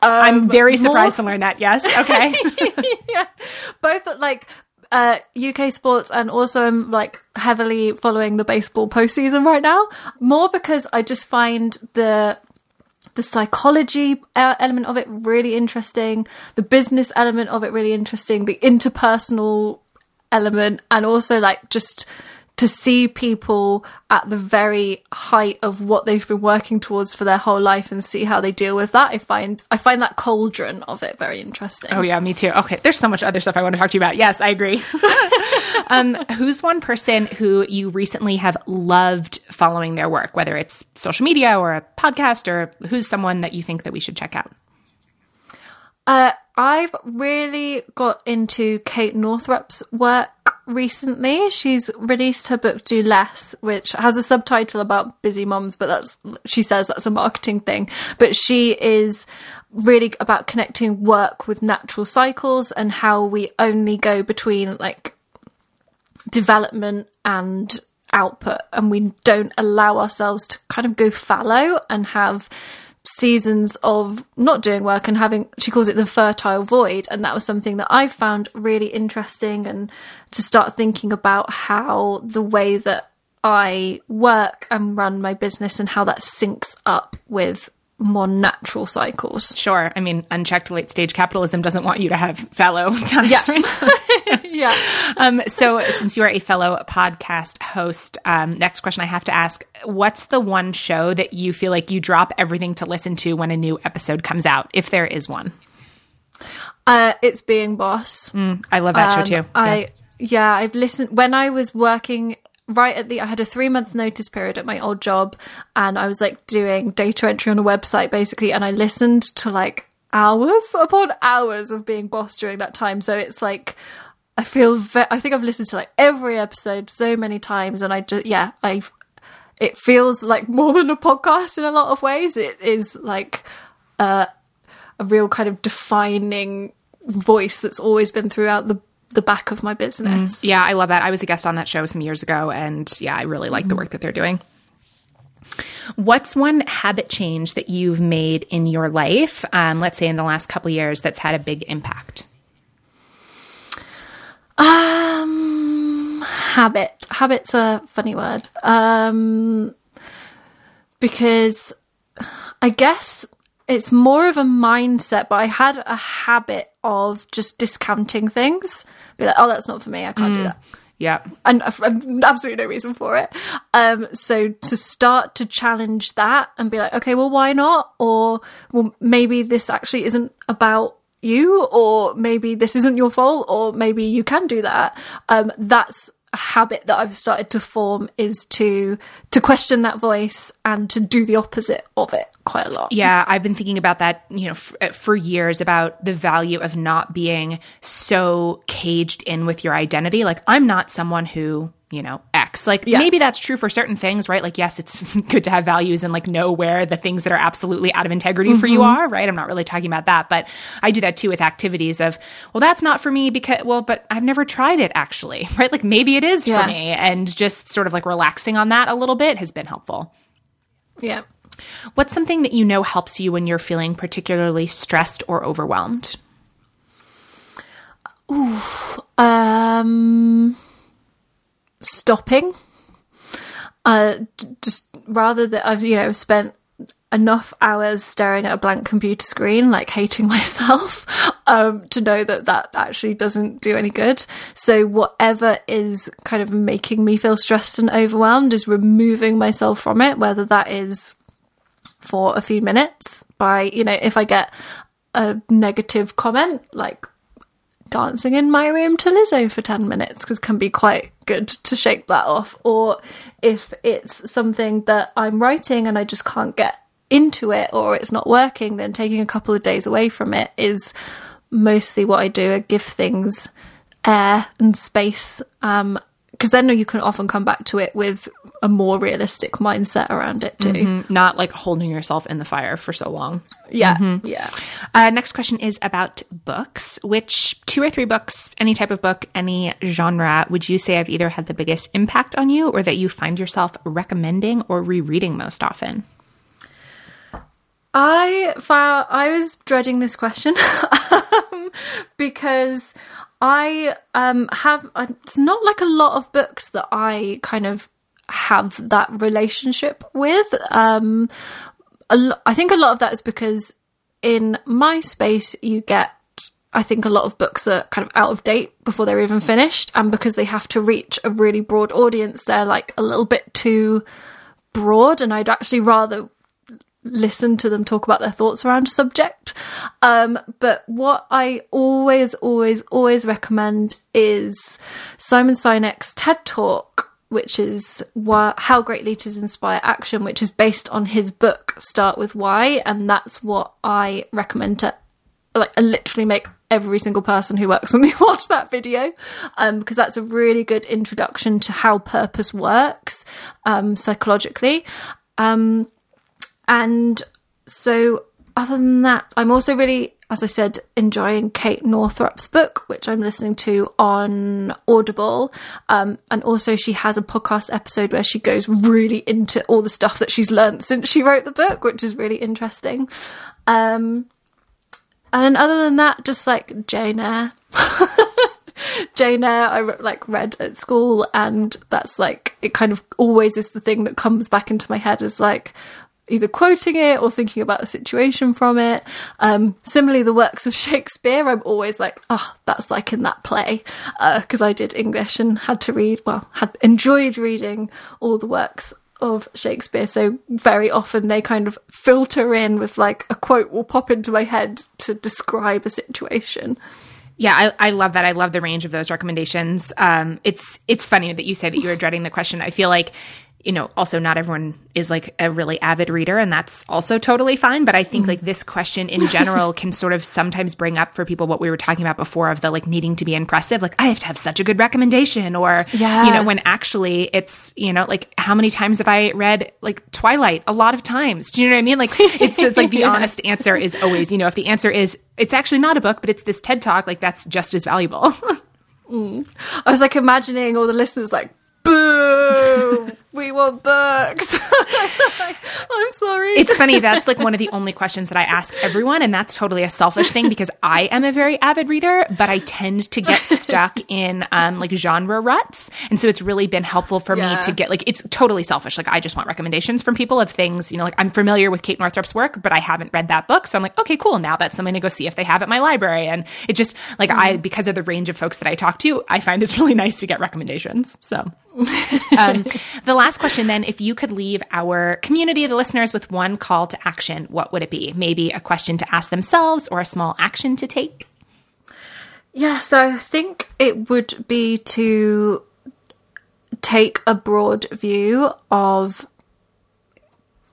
Um, I'm very surprised more... to learn that. Yes. Okay. yeah. Both like uh, UK sports, and also I'm like heavily following the baseball postseason right now. More because I just find the the psychology uh, element of it really interesting, the business element of it really interesting, the interpersonal element, and also like just to see people at the very height of what they've been working towards for their whole life and see how they deal with that. I find I find that cauldron of it very interesting. Oh yeah, me too. Okay, there's so much other stuff I want to talk to you about. Yes, I agree. um, who's one person who you recently have loved following their work, whether it's social media or a podcast, or who's someone that you think that we should check out? Uh, I've really got into Kate Northrup's work recently. She's released her book Do Less, which has a subtitle about busy moms, but that's she says that's a marketing thing. But she is really about connecting work with natural cycles and how we only go between like development and output and we don't allow ourselves to kind of go fallow and have seasons of not doing work and having she calls it the fertile void and that was something that I found really interesting and to start thinking about how the way that I work and run my business and how that syncs up with more natural cycles. Sure. I mean, unchecked late stage capitalism doesn't want you to have fallow times, yeah. right? yeah. Um, so, since you are a fellow podcast host, um, next question I have to ask What's the one show that you feel like you drop everything to listen to when a new episode comes out, if there is one? Uh, it's Being Boss. Mm, I love that um, show too. I, yeah. yeah, I've listened when I was working right at the I had a three month notice period at my old job and I was like doing data entry on a website basically and I listened to like hours upon hours of being boss during that time so it's like I feel ve- I think I've listened to like every episode so many times and I just yeah I it feels like more than a podcast in a lot of ways it is like uh, a real kind of defining voice that's always been throughout the the back of my business. Mm, yeah, I love that. I was a guest on that show some years ago, and yeah, I really like mm. the work that they're doing. What's one habit change that you've made in your life, um, let's say in the last couple years, that's had a big impact? Um, habit. Habit's a funny word. Um, because I guess it's more of a mindset, but I had a habit of just discounting things be like, oh, that's not for me. I can't mm. do that. Yeah. And, and absolutely no reason for it. Um, so to start to challenge that and be like, okay, well, why not? Or, well, maybe this actually isn't about you, or maybe this isn't your fault, or maybe you can do that. Um, that's a habit that I've started to form is to to question that voice and to do the opposite of it quite a lot. Yeah, I've been thinking about that, you know, f- uh, for years about the value of not being so caged in with your identity. Like I'm not someone who you know, X. Like yeah. maybe that's true for certain things, right? Like, yes, it's good to have values and like know where the things that are absolutely out of integrity mm-hmm. for you mm-hmm. are, right? I'm not really talking about that, but I do that too with activities of, well, that's not for me because, well, but I've never tried it actually, right? Like maybe it is yeah. for me. And just sort of like relaxing on that a little bit has been helpful. Yeah. What's something that you know helps you when you're feeling particularly stressed or overwhelmed? Ooh, um, stopping. Uh, just rather that I've you know spent enough hours staring at a blank computer screen, like hating myself, um, to know that that actually doesn't do any good. So whatever is kind of making me feel stressed and overwhelmed is removing myself from it, whether that is for a few minutes by, you know, if I get a negative comment, like dancing in my room to Lizzo for 10 minutes because can be quite good to shake that off. Or if it's something that I'm writing and I just can't get into it or it's not working, then taking a couple of days away from it is mostly what I do. I give things air and space um, because then you can often come back to it with a more realistic mindset around it too. Mm-hmm. Not like holding yourself in the fire for so long. Yeah. Mm-hmm. Yeah. Uh, next question is about books. Which two or three books, any type of book, any genre, would you say have either had the biggest impact on you or that you find yourself recommending or rereading most often? I found I was dreading this question um, because I um have it's not like a lot of books that I kind of have that relationship with. Um, lo- I think a lot of that is because in my space you get I think a lot of books are kind of out of date before they're even finished, and because they have to reach a really broad audience, they're like a little bit too broad. And I'd actually rather listen to them talk about their thoughts around a subject. Um, but what I always, always, always recommend is Simon Sinek's TED Talk, which is How Great Leaders Inspire Action, which is based on his book Start with Why, and that's what I recommend to like literally make every single person who works with me watch that video um, because that's a really good introduction to how purpose works um, psychologically. Um, and so other than that i'm also really as i said enjoying kate northrup's book which i'm listening to on audible um, and also she has a podcast episode where she goes really into all the stuff that she's learned since she wrote the book which is really interesting um, and other than that, just like Jane Eyre. Jane Eyre, I like read at school, and that's like it. Kind of always is the thing that comes back into my head is like either quoting it or thinking about the situation from it. Um, similarly, the works of Shakespeare, I'm always like, oh, that's like in that play because uh, I did English and had to read. Well, had enjoyed reading all the works of Shakespeare. So very often they kind of filter in with like a quote will pop into my head to describe a situation. Yeah, I, I love that. I love the range of those recommendations. Um, it's it's funny that you say that you were dreading the question. I feel like you know, also not everyone is like a really avid reader, and that's also totally fine. But I think mm like this question in general can sort of sometimes bring up for people what we were talking about before of the like needing to be impressive. Like, I have to have such a good recommendation, or, yeah. you know, when actually it's, you know, like how many times have I read like Twilight? A lot of times. Do you know what I mean? Like, it's, it's like the yeah. honest answer is always, you know, if the answer is it's actually not a book, but it's this TED talk, like that's just as valuable. mm. I was like imagining all the listeners like, boo we want books. I'm sorry. It's funny. That's like one of the only questions that I ask everyone. And that's totally a selfish thing because I am a very avid reader, but I tend to get stuck in um, like genre ruts. And so it's really been helpful for yeah. me to get like, it's totally selfish. Like I just want recommendations from people of things, you know, like I'm familiar with Kate Northrup's work, but I haven't read that book. So I'm like, okay, cool. Now that's something to go see if they have at my library. And it just like mm. I, because of the range of folks that I talk to, I find it's really nice to get recommendations. So um, the last question then if you could leave our community of the listeners with one call to action, what would it be? Maybe a question to ask themselves or a small action to take? Yeah, so I think it would be to take a broad view of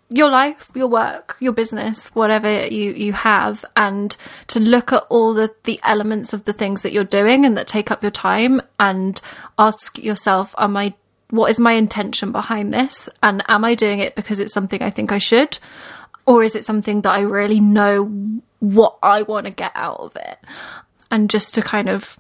your life, your work, your business, whatever you, you have, and to look at all the, the elements of the things that you're doing and that take up your time and ask yourself, am I what is my intention behind this? And am I doing it because it's something I think I should? Or is it something that I really know what I want to get out of it? And just to kind of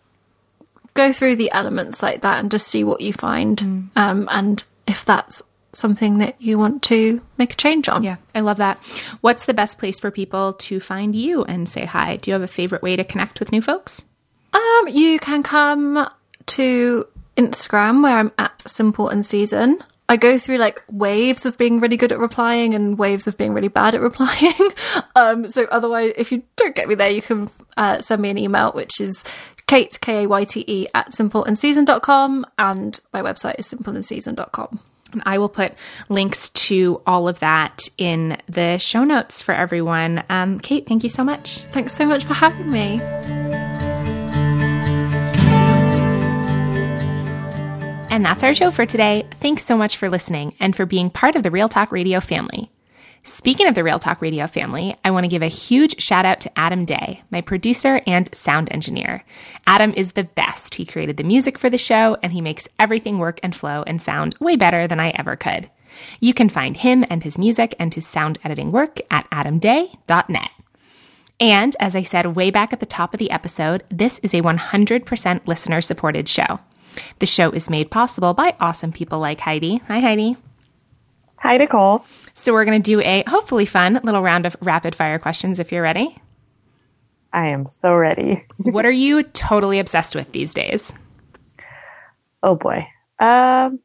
go through the elements like that and just see what you find. Mm. Um, and if that's something that you want to make a change on. Yeah, I love that. What's the best place for people to find you and say hi? Do you have a favorite way to connect with new folks? Um, you can come to Instagram where I'm at Simple and Season. I go through like waves of being really good at replying and waves of being really bad at replying. um, so otherwise, if you don't get me there, you can uh, send me an email, which is Kayte, K-A-Y-T-E at simpleandseason.com and my website is simpleandseason.com. And I will put links to all of that in the show notes for everyone. Um, Kayte, thank you so much. Thanks so much for having me. And that's our show for today. Thanks so much for listening and for being part of the Real Talk Radio family. Speaking of the Real Talk Radio family, I want to give a huge shout out to Adam Day, my producer and sound engineer. Adam is the best. He created the music for the show and he makes everything work and flow and sound way better than I ever could. You can find him and his music and his sound editing work at adamday.net. And as I said way back at the top of the episode, this is a 100% listener supported show. The show is made possible by awesome people like Heidi. Hi, Heidi. Hi, Nicole. So, we're going to do a hopefully fun little round of rapid fire questions if you're ready. I am so ready. what are you totally obsessed with these days? Oh boy. Um,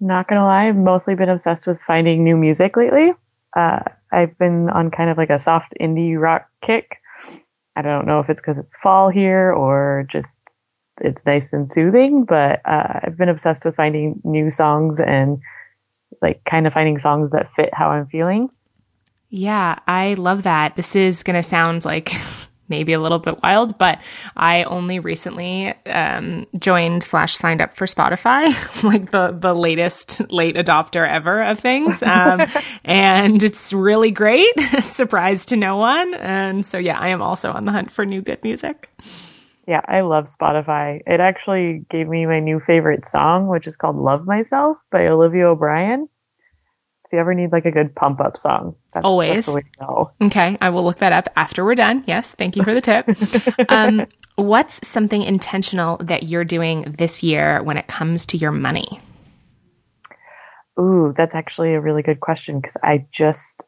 not gonna lie, I've mostly been obsessed with finding new music lately. Uh, I've been on kind of like a soft indie rock kick. I don't know if it's because it's fall here or just it's nice and soothing, but uh, I've been obsessed with finding new songs and like kind of finding songs that fit how I'm feeling. Yeah, I love that. This is going to sound like maybe a little bit wild, but I only recently um, joined slash signed up for Spotify, like the the latest late adopter ever of things, um, and it's really great. Surprise to no one, and so yeah, I am also on the hunt for new good music. Yeah, I love Spotify. It actually gave me my new favorite song, which is called "Love Myself" by Olivia O'Brien if you ever need like a good pump up song. That's, Always. That's okay. I will look that up after we're done. Yes. Thank you for the tip. um, what's something intentional that you're doing this year when it comes to your money? Ooh, that's actually a really good question because I just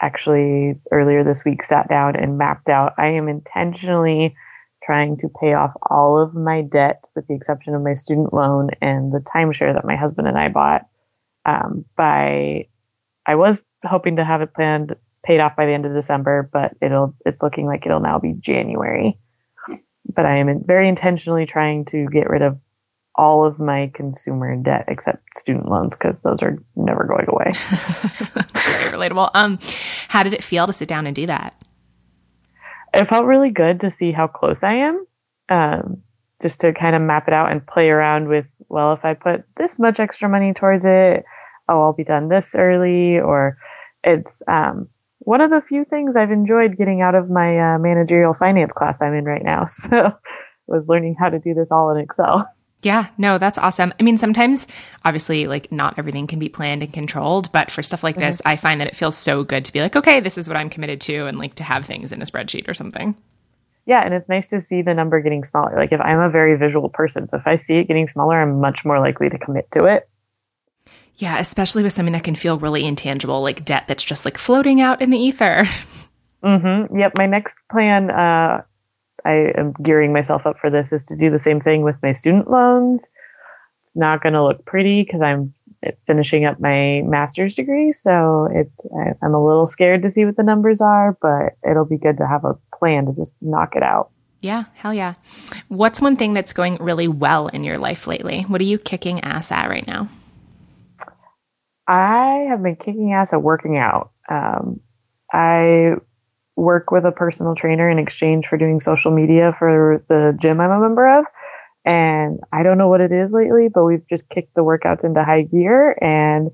actually earlier this week sat down and mapped out. I am intentionally trying to pay off all of my debt with the exception of my student loan and the timeshare that my husband and I bought um, by I was hoping to have it planned paid off by the end of December, but it'll it's looking like it'll now be January. But I am very intentionally trying to get rid of all of my consumer debt except student loans because those are never going away. That's very relatable. Um, how did it feel to sit down and do that? It felt really good to see how close I am. Um, just to kind of map it out and play around with, well, if I put this much extra money towards it, oh, I'll be done this early, or it's um, one of the few things I've enjoyed getting out of my uh, managerial finance class I'm in right now. So was learning how to do this all in Excel. Yeah, no, that's awesome. I mean, sometimes obviously like not everything can be planned and controlled, but for stuff like mm-hmm. this, I find that it feels so good to be like, okay, this is what I'm committed to and like to have things in a spreadsheet or something. Yeah, and it's nice to see the number getting smaller. Like if I'm a very visual person, so if I see it getting smaller, I'm much more likely to commit to it. Yeah, especially with something that can feel really intangible, like debt that's just like floating out in the ether. Mm-hmm. Yep. My next plan, uh, I am gearing myself up for this, is to do the same thing with my student loans. Not going to look pretty because I'm finishing up my master's degree, so it I, I'm a little scared to see what the numbers are, but it'll be good to have a plan to just knock it out. Yeah, hell yeah. What's one thing that's going really well in your life lately? What are you kicking ass at right now? I have been kicking ass at working out. Um, I work with a personal trainer in exchange for doing social media for the gym I'm a member of. And I don't know what it is lately, but we've just kicked the workouts into high gear. And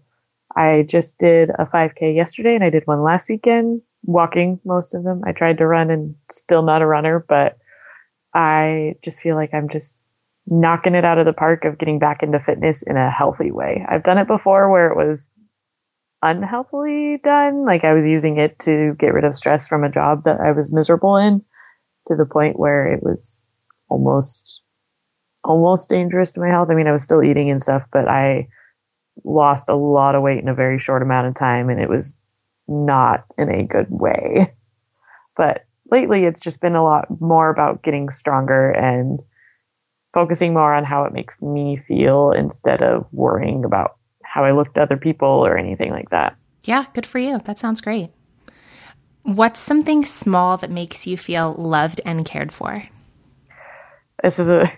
I just did a 5K yesterday and I did one last weekend, walking most of them. I tried to run and still not a runner, but I just feel like I'm just knocking it out of the park of getting back into fitness in a healthy way. I've done it before where it was unhealthily done. Like I was using it to get rid of stress from a job that I was miserable in to the point where it was almost, almost dangerous to my health. I mean, I was still eating and stuff, but I lost a lot of weight in a very short amount of time and it was not in a good way. But lately it's just been a lot more about getting stronger and focusing more on how it makes me feel instead of worrying about how I look to other people or anything like that. Yeah, good for you. That sounds great. What's something small that makes you feel loved and cared for? This is a,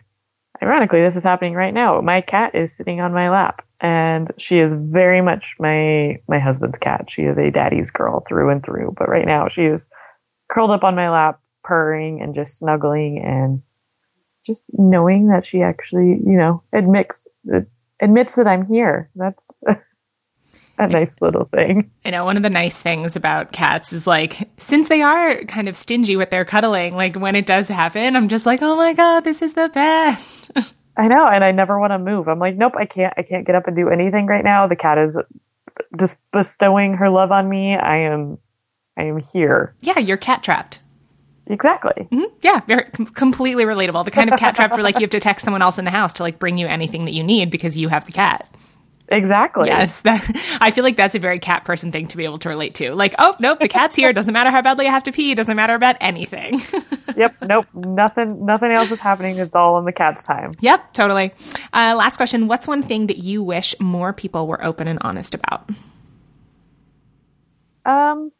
ironically, this is happening right now. My cat is sitting on my lap and she is very much my, my husband's cat. She is a daddy's girl through and through, but right now she is curled up on my lap, purring and just snuggling and just knowing that she actually, you know, admits admits that I'm here. That's a nice little thing. I know one of the nice things about cats is like since they are kind of stingy with their cuddling, like when it does happen, I'm just like, "Oh my god, this is the best." I know, and I never want to move. I'm like, "Nope, I can't I can't get up and do anything right now. The cat is just bestowing her love on me. I am I am here." Yeah, you're cat trapped. Exactly. Mm-hmm. Yeah, very com- completely relatable. The kind of cat trap where like you have to text someone else in the house to like bring you anything that you need because you have the cat. Exactly. Yes, that, I feel like that's a very cat person thing to be able to relate to. Like, oh nope, the cat's here. Doesn't matter how badly I have to pee. Doesn't matter about anything. yep. Nope. Nothing. Nothing else is happening. It's all in the cat's time. Yep. Totally. Uh, last question. What's one thing that you wish more people were open and honest about? Um,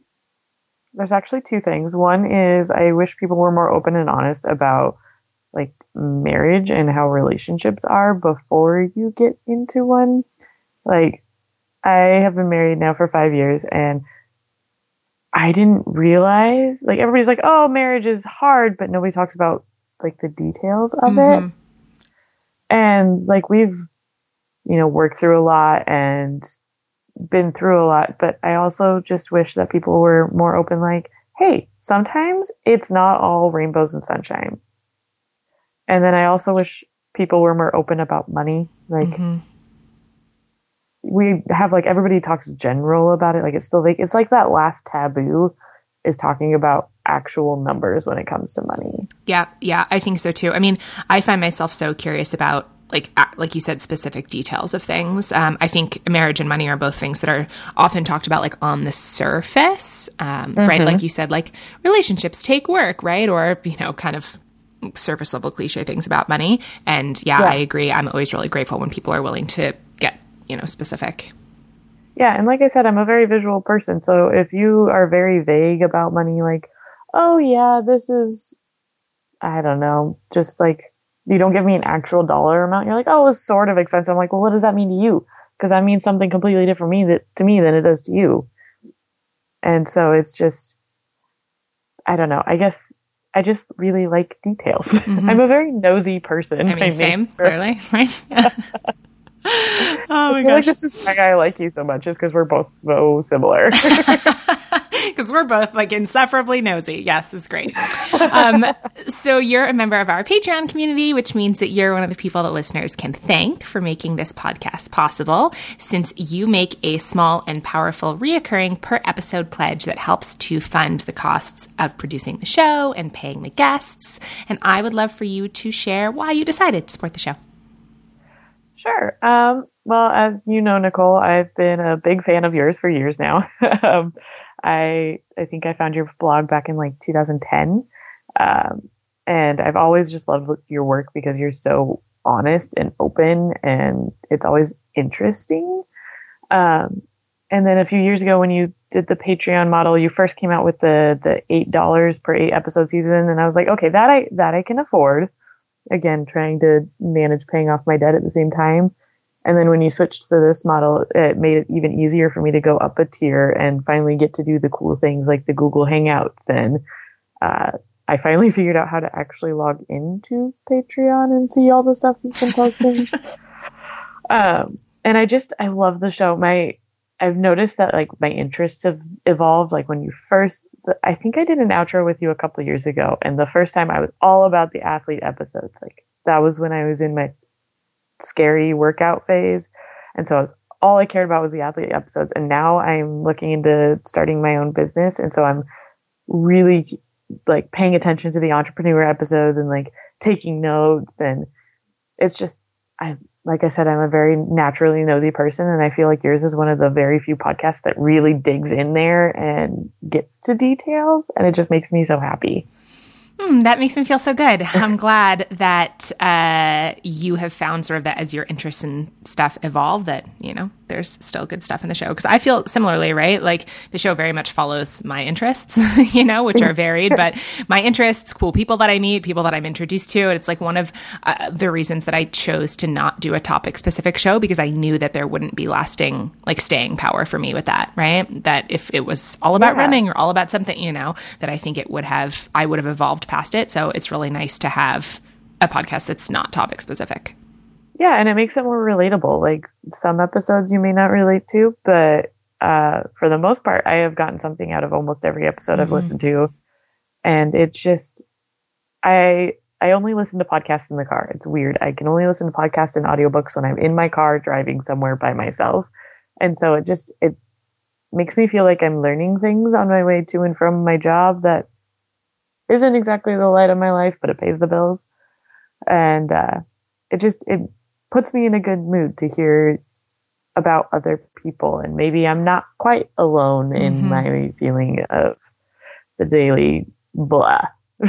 there's actually two things. One is I wish people were more open and honest about like marriage and how relationships are before you get into one. Like, I have been married now for five years and I didn't realize, like, everybody's like, oh, marriage is hard, but nobody talks about, like, the details of mm-hmm. it. And, like, we've, you know, worked through a lot and been through a lot, but I also just wish that people were more open, like, hey, sometimes it's not all rainbows and sunshine. And then I also wish people were more open about money. Like, mm-hmm we have like everybody talks general about it. Like it's still like it's like that last taboo is talking about actual numbers when it comes to money. Yeah, yeah, I think so too. I mean, I find myself so curious about like like you said specific details of things. Um, I think marriage and money are both things that are often talked about like on the surface, um, mm-hmm. right? Like you said, like relationships take work, right? Or you know, kind of surface level cliche things about money. And yeah, yeah, I agree. I'm always really grateful when people are willing to get, you know specific yeah and like i said i'm a very visual person so if you are very vague about money like oh yeah this is i don't know just like you don't give me an actual dollar amount you're like oh it's sort of expensive i'm like well what does that mean to you because that means something completely different me that, to me than it does to you and so it's just i don't know i guess I just really like details. Mm-hmm. I'm a very nosy person. I mean, same, really, right? oh my gosh. Like this is why I like you so much, is because we're both so similar. Because we're both like insufferably nosy. Yes, it's great. Um, so you're a member of our Patreon community, which means that you're one of the people that listeners can thank for making this podcast possible, since you make a small and powerful reoccurring per episode pledge that helps to fund the costs of producing the show and paying the guests. And I would love for you to share why you decided to support the show. Sure. Um, well, as you know, Nicole, I've been a big fan of yours for years now. um, I I think I found your blog back in like 2010, um, and I've always just loved your work because you're so honest and open, and it's always interesting. Um, and then a few years ago, when you did the Patreon model, you first came out with the the eight dollars per eight episode season, and I was like, okay, that I that I can afford again trying to manage paying off my debt at the same time. And then when you switched to this model, it made it even easier for me to go up a tier and finally get to do the cool things like the Google Hangouts. And uh, I finally figured out how to actually log into Patreon and see all the stuff you've been posting. um, and I just, I love the show. My I've noticed that like my interests have evolved. Like when you first, I think I did an outro with you a couple years ago, and the first time I was all about the athlete episodes. Like that was when I was in my scary workout phase, and so I was all I cared about was the athlete episodes. And now I'm looking into starting my own business, and so I'm really like paying attention to the entrepreneur episodes and like taking notes, and it's just I like I said, I'm a very naturally nosy person, and I feel like yours is one of the very few podcasts that really digs in there and gets to details, and it just makes me so happy. Mm, that makes me feel so good. I'm glad that uh, you have found sort of that as your interests and stuff evolve, that, you know, there's still good stuff in the show. Because I feel similarly, right? Like the show very much follows my interests, you know, which are varied, but my interests, cool people that I meet, people that I'm introduced to. And it's like one of uh, the reasons that I chose to not do a topic specific show because I knew that there wouldn't be lasting, like staying power for me with that, right? That if it was all about yeah. running or all about something, you know, that I think it would have, I would have evolved past it. So it's really nice to have a podcast that's not topic specific. Yeah, and it makes it more relatable. Like some episodes you may not relate to, but uh, for the most part, I have gotten something out of almost every episode mm-hmm. I've listened to, and it's just I I only listen to podcasts in the car. It's weird. I can only listen to podcasts and audiobooks when I'm in my car driving somewhere by myself, and so it just it makes me feel like I'm learning things on my way to and from my job that isn't exactly the light of my life, but it pays the bills. And uh, it just it puts me in a good mood to hear about other people and maybe I'm not quite alone in Mm-hmm. my feeling of the daily blah.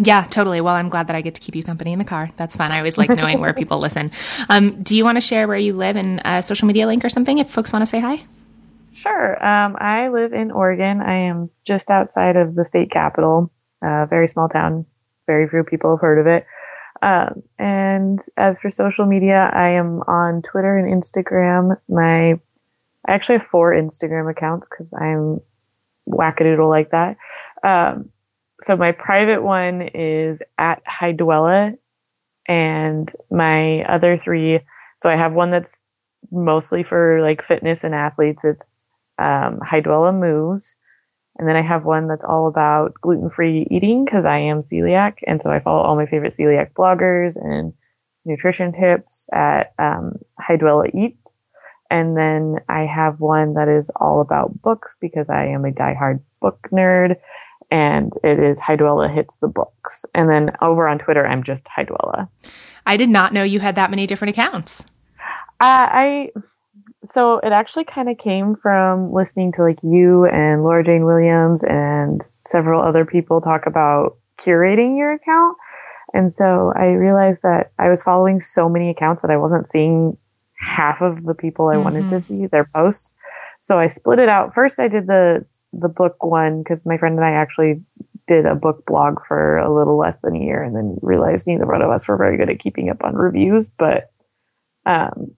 Yeah, totally. Well, I'm glad that I get to keep you company in the car. That's fun. I always like knowing where people listen. Um, do you want to share where you live and a social media link or something if folks want to say hi? Sure. Um, I live in Oregon. I am just outside of the state capital, a very small town. Very few people have heard of it. Um, and as for social media, I am on Twitter and Instagram. My, I actually have four Instagram accounts because I'm wackadoodle like that. Um, so my private one is at Hydwella, and my other three. So I have one that's mostly for like fitness and athletes. It's um, Hydwella Moves. And then I have one that's all about gluten free eating because I am celiac. And so I follow all my favorite celiac bloggers and nutrition tips at um, Hydwella Eats. And then I have one that is all about books because I am a diehard book nerd. And it is Hydwella Hits the Books. And then over on Twitter, I'm just Hydwella. I did not know you had that many different accounts. Uh, I so it actually kind of came from listening to like you and Laura Jane Williams and several other people talk about curating your account. And so I realized that I was following so many accounts that I wasn't seeing half of the people I wanted to see their posts. So I split it out. First I did the the book one because my friend and I actually did a book blog for a little less than a year and then realized neither one of us were very good at keeping up on reviews, but um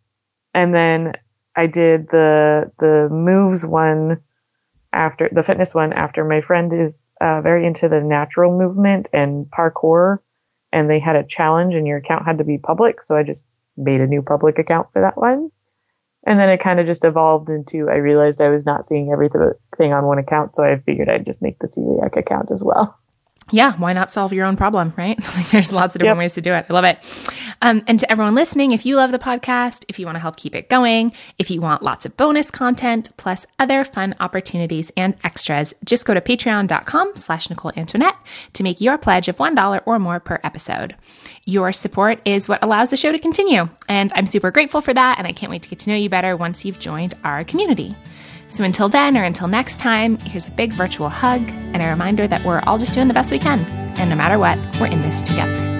and then I did the the moves one after the fitness one after my friend is uh, very into the natural movement and parkour, and they had a challenge and your account had to be public, so I just made a new public account for that one. And then it kind of just evolved into I realized I was not seeing everything on one account, so I figured I'd just make the celiac account as well. Yeah, why not solve your own problem, right? Like there's lots of different Yep. ways to do it. I love it. Um, and to everyone listening, if you love the podcast, if you want to help keep it going, if you want lots of bonus content plus other fun opportunities and extras, just go to patreon.com slash Nicole Antoinette to make your pledge of $1 or more per episode. Your support is what allows the show to continue. And I'm super grateful for that. And I can't wait to get to know you better once you've joined our community. So until then or until next time, here's a big virtual hug and a reminder that we're all just doing the best we can. And no matter what, we're in this together.